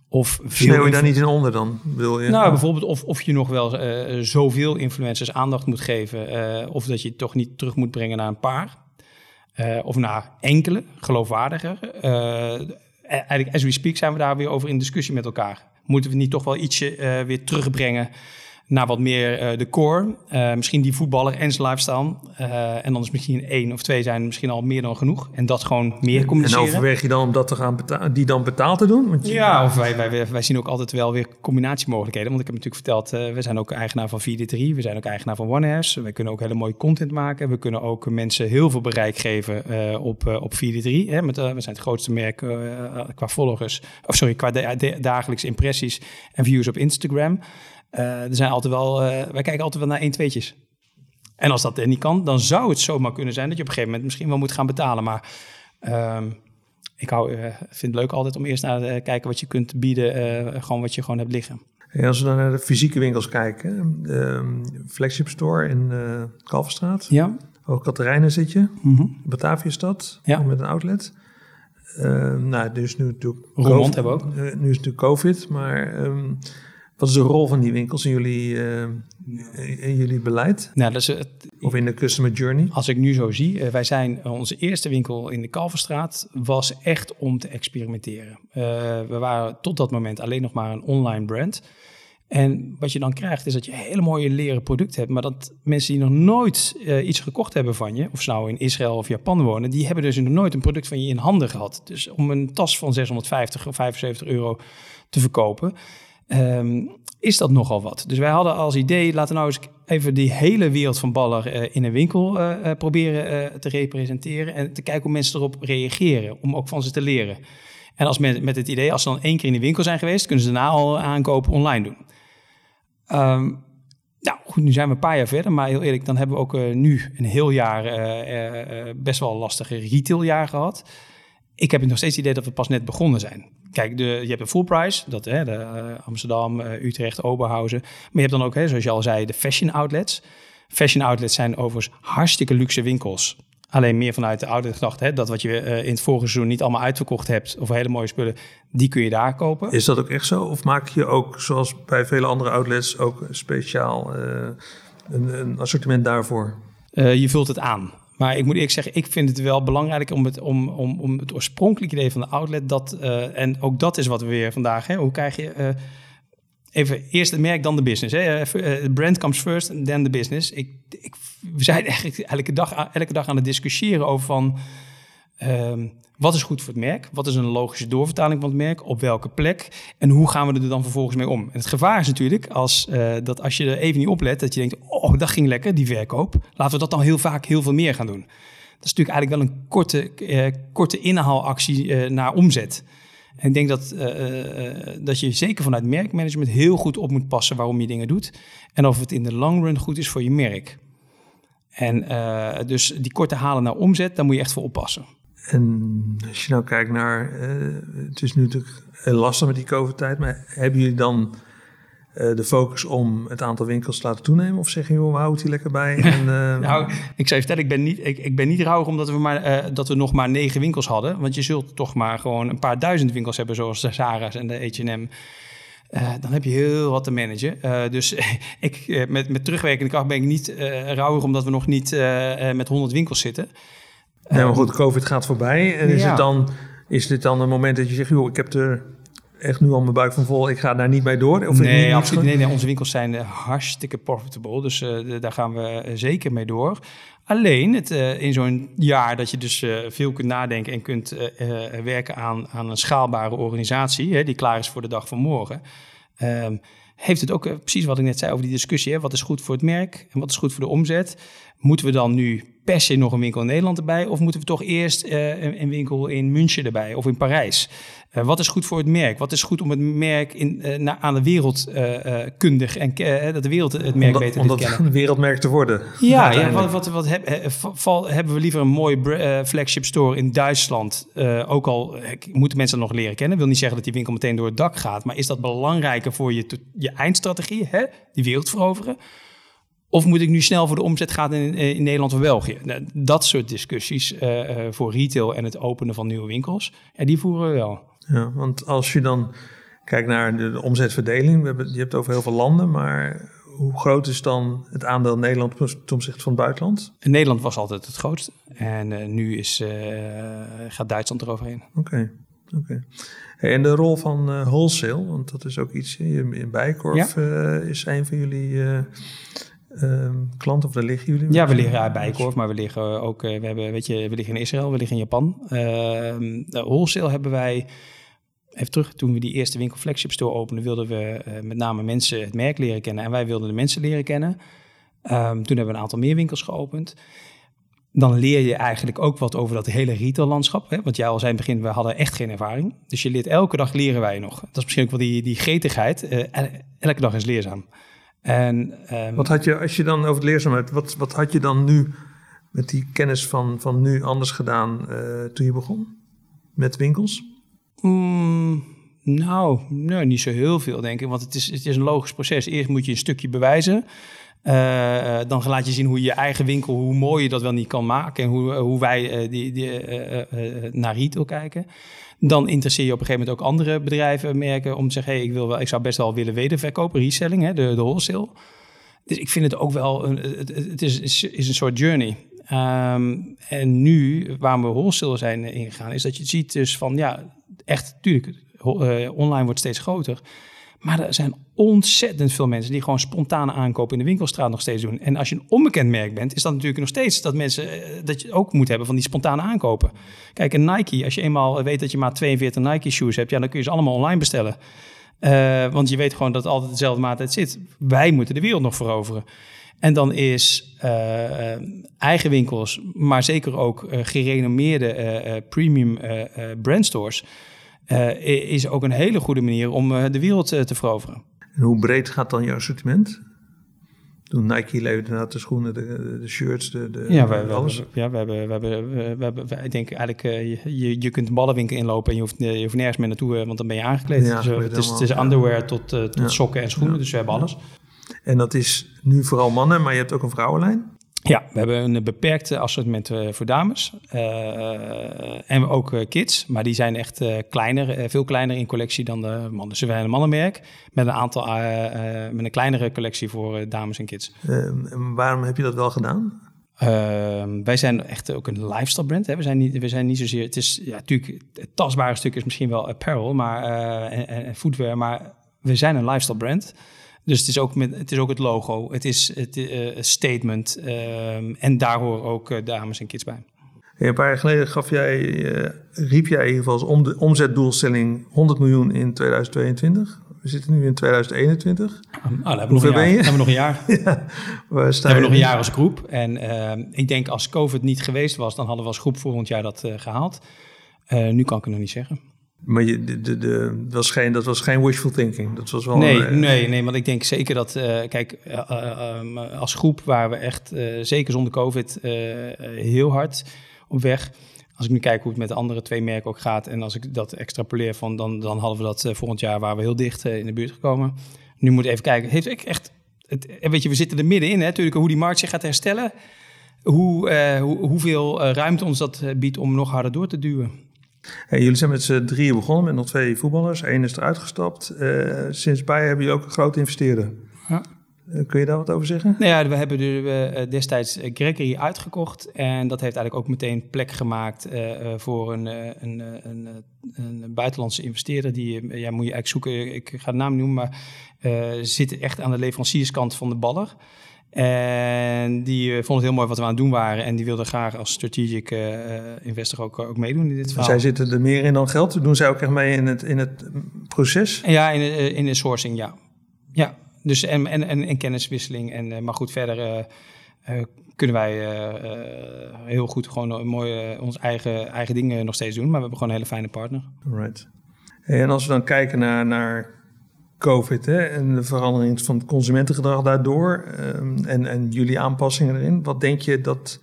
Of Sneeuw je daar niet in onder dan? Wil je? Nou, bijvoorbeeld of, of je nog wel uh, zoveel influencers aandacht moet geven... Uh, of dat je het toch niet terug moet brengen naar een paar. Uh, of naar enkele, geloofwaardiger. eigenlijk, as we speak, zijn we daar weer over in discussie met elkaar. Moeten we niet toch wel ietsje weer terugbrengen naar wat meer uh, de core. Uh, misschien die voetballer en zijn lifestyle. Uh, en dan is misschien één of twee zijn misschien al meer dan genoeg. En dat gewoon meer communiceren. En overweeg je dan om dat te gaan betalen, die dan betaald te doen? Want ja, of wij, wij, wij zien ook altijd wel weer combinatiemogelijkheden. Want ik heb natuurlijk verteld, we zijn ook eigenaar van 4D3. We zijn ook eigenaar van OneHash. We kunnen ook hele mooie content maken. We kunnen ook mensen heel veel bereik geven op, op 4D3. Hè, met, we zijn het grootste merk qua volgers. Of sorry, qua dagelijkse impressies en views op Instagram. Uh, er zijn altijd wel, uh, wij kijken altijd wel naar 1 tweetjes. En als dat er niet kan, dan zou het zomaar kunnen zijn dat je op een gegeven moment misschien wel moet gaan betalen. Maar uh, ik hou, uh, vind het leuk altijd om eerst naar te kijken wat je kunt bieden, gewoon wat je gewoon hebt liggen. En als we dan naar de fysieke winkels kijken, de ehm, flagship store in Kalverstraat. Ja. Ook Katerijnen zit je, mm -hmm. Bataviastad, ja. met een outlet. Uh, nou, dus nu natuurlijk... Roermond hebben we ook. nu is het natuurlijk COVID, maar... Um, wat is de rol van die winkels in jullie, uh, in jullie beleid? Nou, dat is het, of in de customer journey? Als ik nu zo zie, uh, wij zijn, onze eerste winkel in de Kalverstraat was echt om te experimenteren. Uh, we waren tot dat moment alleen nog maar een online brand. En wat je dan krijgt is dat je hele mooie leren producten hebt, maar dat mensen die nog nooit iets gekocht hebben van je, of ze nou in Israël of Japan wonen, die hebben dus nog nooit een product van je in handen gehad. Dus om een tas van 650 of 75 euro te verkopen, um, is dat nogal wat. Dus wij hadden als idee, laten nou eens even die hele wereld van baller uh, in een winkel uh, proberen te representeren en te kijken hoe mensen erop reageren, om ook van ze te leren. En als met, het idee, als ze dan één keer in de winkel zijn geweest, kunnen ze daarna al aankopen online doen. Um, nou goed, nu zijn we een paar jaar verder, maar heel eerlijk, dan hebben we ook nu een heel jaar best wel een lastige retailjaar gehad. Ik heb nog steeds het idee dat we pas net begonnen zijn. Kijk, de, je hebt de full price, dat, hè, de, uh, Amsterdam, uh, Utrecht, Oberhausen. Maar je hebt dan ook, hè, zoals je al zei, de fashion outlets. Fashion outlets zijn overigens hartstikke luxe winkels. Alleen meer vanuit de oude gedachte, dat wat je uh, in het vorige seizoen niet allemaal uitverkocht hebt, of hele mooie spullen, die kun je daar kopen. Is dat ook echt zo? Of maak je ook, zoals bij vele andere outlets, ook speciaal een, een, assortiment daarvoor? je vult het aan. Maar ik moet eerlijk zeggen, ik vind het wel belangrijk om het, om, om, om het oorspronkelijke idee van de outlet, dat, uh, en ook dat is wat we weer vandaag, hè, hoe krijg je, uh, even eerst het merk, dan de business. Hè. Uh, brand comes first, then the business. Ik, ik, we zijn [LAUGHS] eigenlijk elke dag, elke dag aan het discussiëren over van, ehm, wat is goed voor het merk? Wat is een logische doorvertaling van het merk? Op welke plek? En hoe gaan we er dan vervolgens mee om? En het gevaar is natuurlijk als, uh, dat als je er even niet oplet, dat je denkt, oh, dat ging lekker, die verkoop. Laten we dat dan heel vaak heel veel meer gaan doen. Dat is natuurlijk eigenlijk wel een korte, uh, korte inhaalactie uh, naar omzet. En ik denk dat, dat je zeker vanuit merkmanagement heel goed op moet passen waarom je dingen doet. En of het in de long run goed is voor je merk. En dus die korte halen naar omzet, daar moet je echt voor oppassen. En als je nou kijkt naar, uh, het is nu natuurlijk heel lastig met die COVID-tijd, maar hebben jullie dan uh, de focus om het aantal winkels te laten toenemen? Of zeggen jullie, we houden die lekker bij? [LAUGHS] En, uh... nou, ik zou je vertellen, ik ben niet, ik, ik ben niet rouwig omdat we, maar, dat we nog maar negen winkels hadden. Want je zult toch maar gewoon een paar duizend winkels hebben, zoals de Zara's en de H&M. Dan heb je heel wat te managen. Dus [LAUGHS] ik, met, met terugwerkende kracht ben ik niet rouwig omdat we nog niet met 100 winkels zitten. Nee, maar goed, COVID gaat voorbij. En is, ja. het dan, is dit dan een moment dat je zegt, joh, ik heb er echt nu al mijn buik van vol, ik ga daar niet mee door? Of nee, absoluut. Nee, nee, onze winkels zijn uh, hartstikke profitable, dus uh, daar gaan we zeker mee door. Alleen het, uh, in zo'n jaar dat je dus veel kunt nadenken en kunt werken aan, aan een schaalbare organisatie, hè, die klaar is voor de dag van morgen ehm, heeft het ook precies wat ik net zei over die discussie. Hè? Wat is goed voor het merk en wat is goed voor de omzet? Moeten we dan nu per se nog een winkel in Nederland erbij? Of moeten we toch eerst uh, een, een, winkel in München erbij of in Parijs? Uh, wat is goed voor het merk? Wat is goed om het merk in, uh, na, aan de wereld kundig en dat de wereld het merk beter om dat kennen? een [LAUGHS] wereldmerk te worden. Ja, ja wat, wat, wat heb, val, hebben we liever een mooi flagship store in Duitsland? ook al moeten mensen dat nog leren kennen. wil niet zeggen dat die winkel meteen door het dak gaat. Maar is dat belangrijker voor je, je eindstrategie, hè? die wereld veroveren? Of moet ik nu snel voor de omzet gaan in, in Nederland of België? Nou, dat soort discussies uh, uh, voor retail en het openen van nieuwe winkels, ja, die voeren we wel. Ja, want als je dan kijkt naar de, de omzetverdeling, we hebben, je hebt het over heel veel landen, maar hoe groot is dan het aandeel Nederland ten opzichte van het buitenland? Nederland was altijd het grootste en uh, nu is, gaat Duitsland eroverheen. Oké. Okay. Okay. Hey, en de rol van uh, wholesale, want dat is ook iets in, in Bijkorf, ja. is een van jullie uh, klanten, of daar liggen jullie? Ja, we liggen uit Bijkorf, maar we liggen ook, we, hebben, weet je, we liggen in Israël, we liggen in Japan. Ehm, de wholesale hebben wij, even terug, toen we die eerste winkel flagship store openden, wilden we met name mensen het merk leren kennen en wij wilden de mensen leren kennen. Um, toen hebben we een aantal meer winkels geopend dan leer je eigenlijk ook wat over dat hele retaillandschap. Hè? Want jij al zei in het begin, we hadden echt geen ervaring. Dus je leert elke dag leren wij nog. Dat is misschien ook wel die, die gretigheid. Uh, elke dag is leerzaam. En, um, wat had je, als je dan over het leerzaamheid, wat, wat had je dan nu met die kennis van, van nu anders gedaan uh, toen je begon met winkels? Mm, nou, nee, niet zo heel veel denk ik. Want het is, het is een logisch proces. Eerst moet je een stukje bewijzen. Uh, dan laat je zien hoe je eigen winkel, hoe mooi je dat wel niet kan maken. En hoe, hoe wij uh, die, die, uh, naar retail kijken. Dan interesseer je op een gegeven moment ook andere bedrijven, merken, om te zeggen: hey, ik, wil wel, ik zou best wel willen wederverkopen, reselling, hè, de, de wholesale. Dus ik vind het ook wel, een, het, is, is, is, een soort journey. Um, en nu, waar we wholesale zijn ingegaan, is dat je ziet dus van, ja, echt, natuurlijk, online wordt steeds groter. Maar er zijn ontzettend veel mensen die gewoon spontane aankopen in de winkelstraat nog steeds doen. En als je een onbekend merk bent, is dat natuurlijk nog steeds dat mensen eh, dat je ook moet hebben van die spontane aankopen. Kijk, een Nike, als je eenmaal weet dat je maar 42 Nike shoes hebt, ja, dan kun je ze allemaal online bestellen. Uh, want je weet gewoon dat altijd dezelfde maatheid zit. Wij moeten de wereld nog veroveren. En dan is uh, eigen winkels, maar zeker ook gerenommeerde premium brandstores uh, is ook een hele goede manier om uh, de wereld uh, te veroveren. En hoe breed gaat dan je assortiment? Toen Nike leverde de schoenen, de, de shirts, de, de ja, we, we alles. Ja, we hebben, we hebben, we hebben, we- ik denk eigenlijk, eh, je, je kunt een ballenwinkel inlopen en je hoeft, eh, je hoeft nergens meer naartoe, eh, want dan ben je aangekleed. Ja, Dus, eh, het, is, het is underwear tot, eh, tot Ja. sokken en schoenen, dus we hebben alles. En dat is nu vooral mannen, maar je hebt ook een vrouwenlijn. Ja, we hebben een beperkt assortiment eh, voor dames eh, en ook eh, kids, maar die zijn echt eh, kleiner, veel kleiner in collectie dan de mannen. Dus we zijn een mannenmerk met een aantal, met een kleinere collectie voor eh, dames en kids. Ehm, en waarom heb je dat wel gedaan? Ehm, wij zijn echt ook een lifestyle brand. Hè? We, zijn niet, we zijn niet zozeer. Het is ja, natuurlijk. Het tastbare stuk is misschien wel apparel maar, eh, en footwear. Maar we zijn een lifestyle brand. Dus het is ook, met, het, is ook het logo. Het is het eh, statement. ehm, en daar horen ook eh, dames en kids bij. Hey, Een paar jaar geleden gaf jij, eh, riep jij in ieder geval als om de omzetdoelstelling 100 miljoen in 2022. We zitten nu in 2021. Ah, dan hebben we nog Hoeveel een jaar. ben je? Hebben we nog een jaar. [LAUGHS] ja, waar sta hebben we nog een jaar als groep. En ehm, ik denk als COVID niet geweest was, dan hadden we als groep volgend jaar dat eh, gehaald. Eh, nu kan ik het nog niet zeggen. Maar je, de, de, de, dat, was geen, dat was geen wishful thinking. Dat was wel Nee, een, eh, nee, nee, want ik denk zeker dat, eh, kijk, eh, als groep waren we echt, zeker zonder COVID, heel hard op weg. Als ik nu kijk hoe het met de andere twee merken ook gaat en als ik dat extrapoleer van, dan, dan hadden we dat volgend jaar waren we heel dicht in de buurt gekomen. Nu moet ik even kijken, heeft ik echt, het, en weet je, we zitten er middenin, hè, natuurlijk, hoe die markt zich gaat herstellen. Hoe, hoe, hoeveel ruimte ons dat biedt om nog harder door te duwen. Hey, jullie zijn met z'n drieën begonnen met nog twee voetballers. Eén is eruit gestapt. Eh, sinds bij hebben jullie ook een grote investeerder. Ja. Eh, kun je daar wat over zeggen? Nou ja, we hebben eh, destijds Gregory uitgekocht. En dat heeft eigenlijk ook meteen plek gemaakt voor een, een, een, een buitenlandse investeerder. Die ja, moet je eigenlijk zoeken, ik ga de naam noemen, maar zit echt aan de leverancierskant van de baller. En die eh, vond het heel mooi wat we aan het doen waren. En die wilde graag als strategic eh, investor ook, ook meedoen in dit verhaal. Zij zitten er meer in dan geld. Doen zij ook echt mee in het, in het proces? Ja, in de, in de sourcing, ja. Ja, dus en, en, en, en kenniswisseling. En, maar goed, verder kunnen wij heel goed gewoon een mooie, ons eigen, eigen dingen nog steeds doen. Maar we hebben gewoon een hele fijne partner. Right. En als we dan kijken naar, naar COVID hè, en de verandering van het consumentengedrag daardoor ehm, en, en jullie aanpassingen erin, wat denk je dat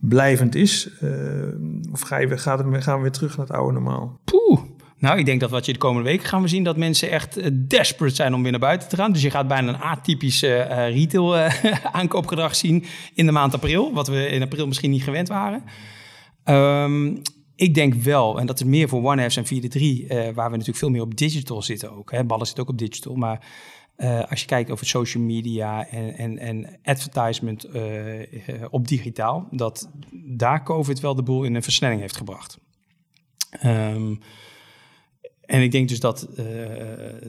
blijvend is? Ehm, of ga je gaat het, gaan we weer terug naar het oude normaal? Poeh. Nou, ik denk dat wat je de komende weken gaan we zien... dat mensen echt eh, desperate zijn om weer naar buiten te gaan. Dus je gaat bijna een atypisch eh, eh, retail eh, [LAUGHS] aankoopgedrag zien in de maand april. Wat we in april misschien niet gewend waren. Ehm, ik denk wel, en dat is meer voor OneHaves en 4 3 eh waar we natuurlijk veel meer op digital zitten ook. Hè. Ballen zit ook op digital, maar eh, als je kijkt over social media en, en, en advertisement eh, op digitaal... dat daar COVID wel de boel in een versnelling heeft gebracht. Ehm, en ik denk dus dat eh,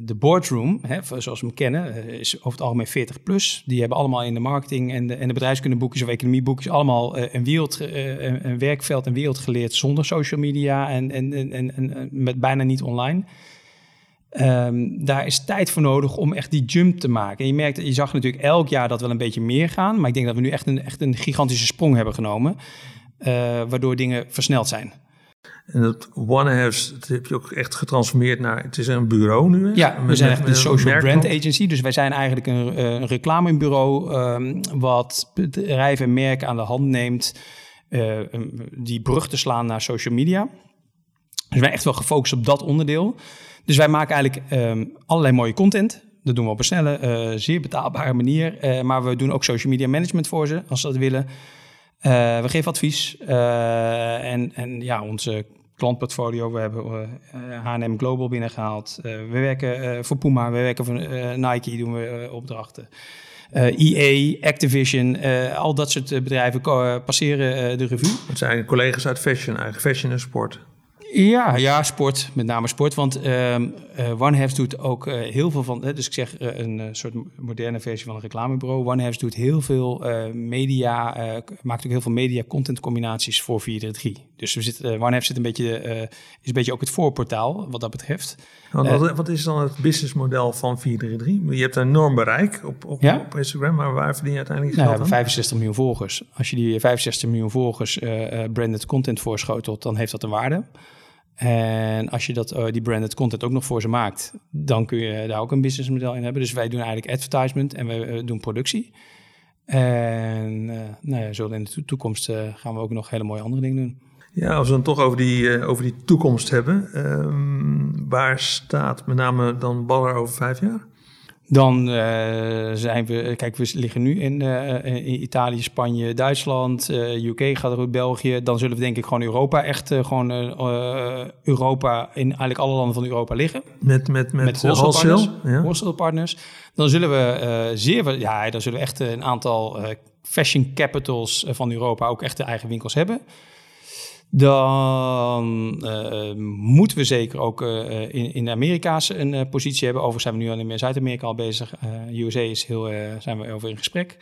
de boardroom, hè, zoals we hem kennen, eh, is over het algemeen 40 plus. Die hebben allemaal in de marketing en de, en de bedrijfskundenboekjes of economieboekjes allemaal eh, een, wereld, een- werkveld en wereld geleerd zonder social media en, en, en, en, met bijna niet online. Ehm, daar is tijd voor nodig om echt die jump te maken. En je merkt, je zag natuurlijk elk jaar dat wel een beetje meer gaan, maar ik denk dat we nu echt een, echt een gigantische sprong hebben genomen, waardoor dingen versneld zijn. En dat OneHaves, dat heb je ook echt getransformeerd naar, het is een bureau nu. Hè? Ja, we Met- zijn met- echt een social brand agency. Dus wij zijn eigenlijk een, eh, een reclamebureau ehm, wat bedrijven en merken aan de hand neemt eh, die brug te slaan naar social media. Dus wij zijn echt wel gefocust op dat onderdeel. Dus wij maken eigenlijk ehm, allerlei mooie content. Dat doen we op een snelle, eh, zeer betaalbare manier. Maar we doen ook social media management voor ze, als ze dat willen. Eh, we geven advies. Eh, en, en ja, onze klantportfolio. We hebben eh, H&M Global binnengehaald. Eh, we werken voor Puma, we werken voor Nike, doen we opdrachten. EA, Activision, eh, al dat soort bedrijven passeren de revue. Het zijn collega's uit fashion, eigenlijk fashion en sport. Ja, ja, sport, met name sport. Want eh, OneHaves doet ook eh, heel veel van... dus ik zeg eh, een soort moderne versie van een reclamebureau. OneHaves doet heel veel media... maakt ook heel veel media-content combinaties voor 433. Dus we zitten, eh, OneHaves zit een beetje, is een beetje ook het voorportaal wat dat betreft. Want wat, wat is dan het businessmodel van 433? Je hebt een enorm bereik op, op, Ja. op Instagram, maar waar verdien je uiteindelijk Nou, we geld hebben aan? 65 miljoen volgers. Als je die 65 miljoen volgers branded content voorschotelt, dan heeft dat een waarde. En als je dat, eh, die branded content ook nog voor ze maakt, dan kun je daar ook een businessmodel in hebben. Dus wij doen eigenlijk advertisement en we eh, doen productie. En nou ja, in de toekomst gaan we ook nog hele mooie andere dingen doen. Ja, als we dan toch over die, over die toekomst hebben. Ehm, waar staat met name dan Baller over vijf jaar? Dan uh, zijn we, kijk, we liggen nu in, uh, in Italië, Spanje, Duitsland, uh, UK gaat er België. Dan zullen we denk ik gewoon Europa echt gewoon Europa in eigenlijk alle landen van Europa liggen. Met, met, met, met wholesale partners, ja. partners. Dan zullen we zeer, ja, dan zullen we echt een aantal fashion capitals van Europa ook echt de eigen winkels hebben. Dan uh, moeten we zeker ook uh, in, in Amerika's een uh, positie hebben. Overigens zijn we nu al in Zuid-Amerika al bezig. USA is heel, zijn we over in gesprek.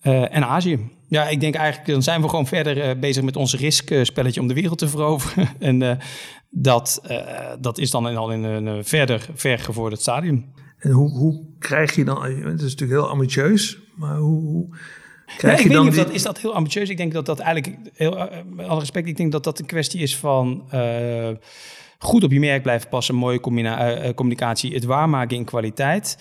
en Azië. Ja, ik denk eigenlijk, dan zijn we gewoon verder bezig met ons riskspelletje om de wereld te veroveren. [LAUGHS] en dat, dat is dan al in een verder vergevorderd stadium. En hoe, hoe krijg je dan, het is natuurlijk heel ambitieus, maar hoe [LAUGHS] Krijg ik weet niet of dat, is dat heel ambitieus. Ik denk dat dat eigenlijk, heel, uh, alle respect, ik denk dat dat een kwestie is van uh, goed op je merk blijven passen, mooie uh, communicatie, het waarmaken in kwaliteit.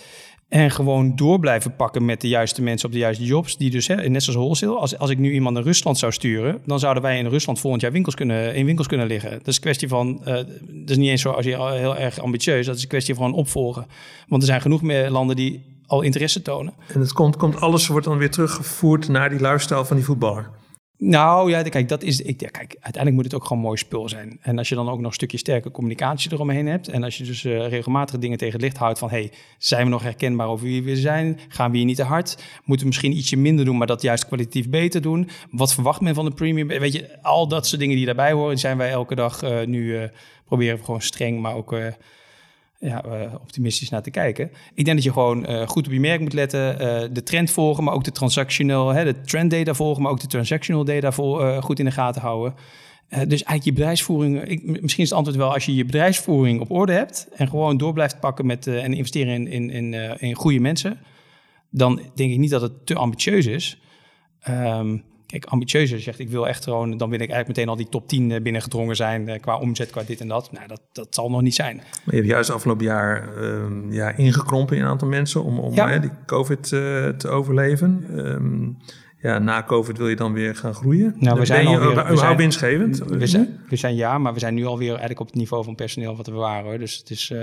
En gewoon door blijven pakken met de juiste mensen op de juiste jobs. Die dus, hè, net zoals wholesale, als, als ik nu iemand naar Rusland zou sturen, dan zouden wij in Rusland volgend jaar winkels kunnen, in winkels kunnen liggen. Dat is een kwestie van, uh, dat is niet eens zo als je heel erg ambitieus, dat is een kwestie van opvolgen. Want er zijn genoeg meer landen die al interesse tonen. En het komt, komt alles wordt dan weer teruggevoerd naar die lifestyle van die voetballer. Nou ja, kijk, dat is, ik, ja, kijk, uiteindelijk moet het ook gewoon mooi spul zijn. En als je dan ook nog een stukje sterke communicatie eromheen hebt. En als je dus uh, regelmatig dingen tegen het licht houdt van... hey, zijn we nog herkenbaar over wie we zijn? Gaan we hier niet te hard? Moeten we misschien ietsje minder doen, maar dat juist kwalitatief beter doen? Wat verwacht men van de premium? Weet je, al dat soort dingen die daarbij horen... zijn wij elke dag uh, nu uh, proberen we gewoon streng, maar ook ja, uh, optimistisch naar te kijken. Ik denk dat je gewoon uh, goed op je merk moet letten, uh, de trend volgen, maar ook de transactional, hè, de trend data volgen, maar ook de transactional data vol, goed in de gaten houden. dus eigenlijk je bedrijfsvoering, ik, misschien is het antwoord wel als je je bedrijfsvoering op orde hebt en gewoon door blijft pakken met en investeren in, in, in, in goede mensen, dan denk ik niet dat het te ambitieus is. Um, Kijk, ambitieuzer zegt, ik wil echt gewoon, dan wil ik eigenlijk meteen al die top 10 eh, binnengedrongen zijn eh, qua omzet, qua dit en dat. Nou, dat, dat zal nog niet zijn. Maar je hebt juist afgelopen jaar uh, ja, ingekrompen in een aantal mensen om, om ja. die COVID uh, te overleven. Um, ja, na COVID wil je dan weer gaan groeien. Nou, we zijn ben je alweer, we zijn, winstgevend? We zijn, we zijn ja, maar we zijn nu alweer eigenlijk op het niveau van personeel wat we waren. Hoor. Dus het is... Uh,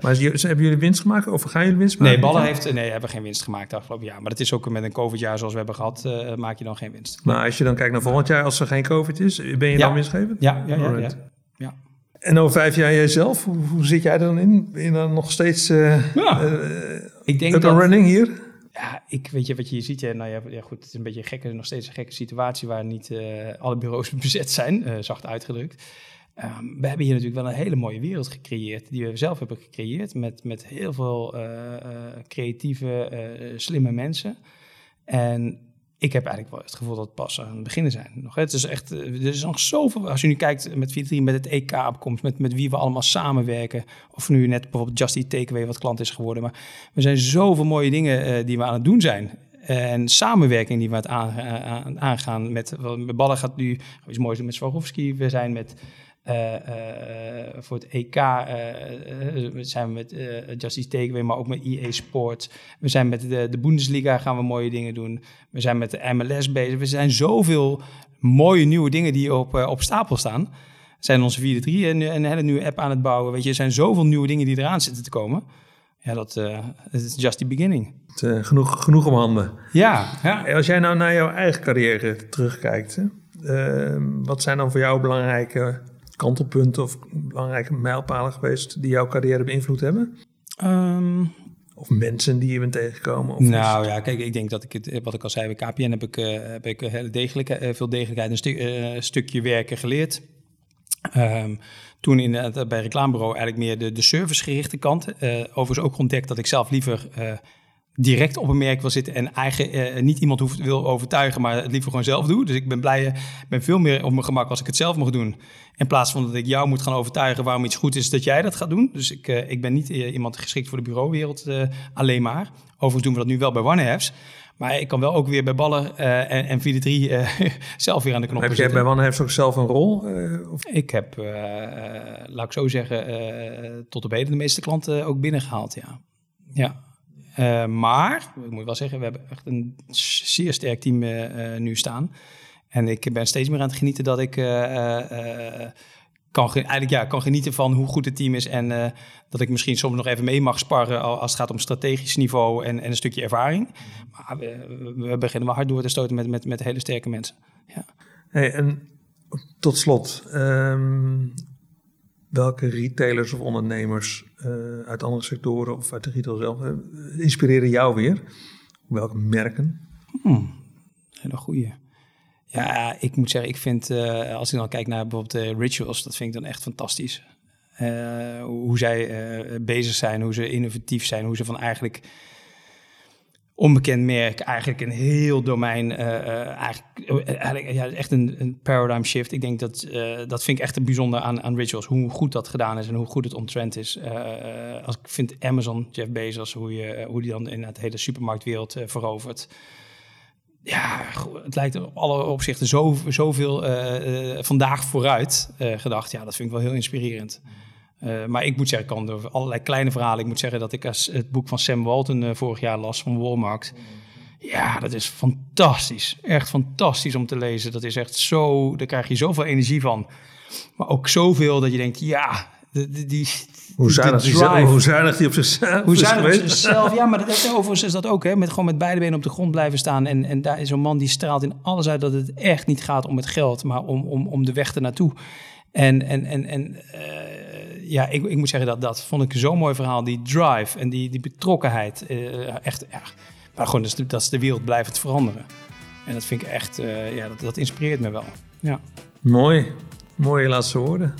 maar hebben jullie winst gemaakt of gaan jullie winst maken? Nee, Ballen heeft, nee, hebben geen winst gemaakt afgelopen jaar. Maar dat is ook met een COVID-jaar zoals we hebben gehad, uh, maak je dan geen winst. Maar als je dan kijkt naar volgend jaar, als er geen COVID is, ben je dan winstgevend? Ja, ja, ja. ja, ja. En over vijf jaar jijzelf, hoe, hoe, zit jij er dan in? Ben je dan nog steeds uh, ja. ik denk dat, running hier? Ik weet je wat je hier ziet. Ja, nou ja, ja, goed, het is een beetje gekke, nog steeds een gekke situatie waar niet uh, alle bureaus [LAUGHS] bezet zijn, uh, zacht uitgedrukt. Um, we hebben hier natuurlijk wel een hele mooie wereld gecreëerd, die we zelf hebben gecreëerd, met, met heel veel uh, creatieve, slimme mensen. En ik heb eigenlijk wel het gevoel dat het pas aan het beginnen zijn. Nog, het is echt, er is nog zoveel. Als je nu kijkt met 4 met het EK-opkomst, met, met wie we allemaal samenwerken. Of nu net bijvoorbeeld Just Eat Takeaway wat klant is geworden. Maar er zijn zoveel mooie dingen uh, die we aan het doen zijn. En samenwerking die we aan het aangaan met, met Ballen gaat nu iets moois doen met Swarovski. We zijn met voor het EK uh, zijn we met Justice Takeaway, maar ook met EA Sport. We zijn met de, de Bundesliga gaan we mooie dingen doen. We zijn met de MLS bezig. We zijn zoveel mooie nieuwe dingen die op, op stapel staan. Zijn onze 4-3 en een hele nieuwe app aan het bouwen. Weet je, er zijn zoveel nieuwe dingen die eraan zitten te komen. Ja, dat is just the beginning. Het, genoeg, genoeg om handen. Ja, ja. Als jij nou naar jouw eigen carrière terugkijkt, wat zijn dan voor jou belangrijke kantelpunten of belangrijke mijlpalen geweest die jouw carrière beïnvloed hebben? Um, of mensen die je bent tegengekomen? Of nou ja, kijk, ik denk dat ik het, wat ik al zei bij KPN heb ik, uh, heb ik heel degelijk, uh, veel degelijkheid een stu uh, stukje werken geleerd. Um, toen in, bij reclamebureau eigenlijk meer de, de servicegerichte kant. overigens ook ontdekt dat ik zelf liever direct op een merk wil zitten en eigen, eh, niet iemand hoeft, wil overtuigen, maar het liever gewoon zelf doe. Dus ik ben blij, eh, ben veel meer op mijn gemak als ik het zelf mag doen. In plaats van dat ik jou moet gaan overtuigen waarom iets goed is dat jij dat gaat doen. Dus ik, uh, ik ben niet iemand geschikt voor de bureauwereld alleen maar. Overigens doen we dat nu wel bij OneHefs. Maar ik kan wel ook weer bij ballen en, en 4-3 [LAUGHS] zelf weer aan de knop. Heb jij bij OneHefs ook zelf een rol? Of? Ik heb, laat ik zo zeggen, tot op heden de meeste klanten ook binnengehaald, ja. Ja. Maar, ik moet wel zeggen, we hebben echt een zeer sterk team nu staan. En ik ben steeds meer aan het genieten dat ik kan, eigenlijk, ja, kan genieten van hoe goed het team is. En dat ik misschien soms nog even mee mag sparren als het gaat om strategisch niveau en, en een stukje ervaring. Maar we, we, beginnen wel hard door te stoten met, met, met hele sterke mensen. Ja. Hey, en tot slot, um, welke retailers of ondernemers uh, uit andere sectoren of uit de retail zelf uh, inspireren jou weer? Welke merken? Hmm, hele goede. Ja, ik moet zeggen, ik vind, uh, als ik dan kijk naar bijvoorbeeld rituals, dat vind ik dan echt fantastisch. Hoe zij bezig zijn, hoe ze innovatief zijn, hoe ze van eigenlijk onbekend merk eigenlijk een heel domein, eigenlijk, eigenlijk ja, echt een, een, paradigm shift. Ik denk dat, dat vind ik echt bijzonder aan, aan rituals, hoe goed dat gedaan is en hoe goed het ontrend is. als ik vind Amazon, Jeff Bezos, hoe, je, hoe die dan in het hele supermarktwereld verovert ja, het lijkt op alle opzichten zo, zoveel uh, vandaag vooruit uh, gedacht. Ja, dat vind ik wel heel inspirerend. Maar ik moet zeggen, ik kan door allerlei kleine verhalen. Ik moet zeggen dat ik als het boek van Sam Walton vorig jaar las van Walmart. Ja, dat is fantastisch. Echt fantastisch om te lezen. Dat is echt zo, daar krijg je zoveel energie van. Maar ook zoveel dat je denkt, ja, die, die, hoe zuinig, die, hoe zuinig die op zichzelf Hoe zuinig op zichzelf, ja, maar dat, [LAUGHS] overigens is dat ook, hè, met gewoon met beide benen op de grond blijven staan. En, en daar is zo'n man die straalt in alles uit dat het echt niet gaat om het geld, maar om, om, om de weg ernaartoe. En, en, en, en uh, ja, ik, ik moet zeggen dat dat vond ik zo'n mooi verhaal. Die drive en die, die betrokkenheid. Uh, echt, ja. Maar gewoon, dat is, de, dat is de wereld blijft veranderen. En dat vind ik echt, uh, ja, dat, dat inspireert me wel. Ja. Mooi. Mooie laatste woorden.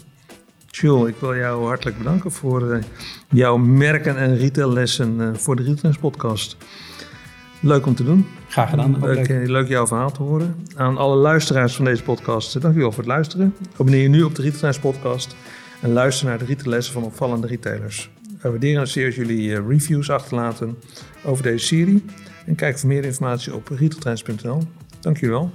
Jules, ik wil jou hartelijk bedanken voor uh, jouw merken- en retaillessen voor de Retailers podcast. Leuk om te doen. Graag gedaan. Leuk, leuk. leuk, jouw verhaal te horen. Aan alle luisteraars van deze podcast, dankjewel voor het luisteren. Abonneer je nu op de Retailers podcast en luister naar de retaillessen van opvallende retailers. We waarderen het zeer jullie uh, reviews achterlaten over deze serie. En kijk voor meer informatie op retailtrends.nl. Dank jullie wel.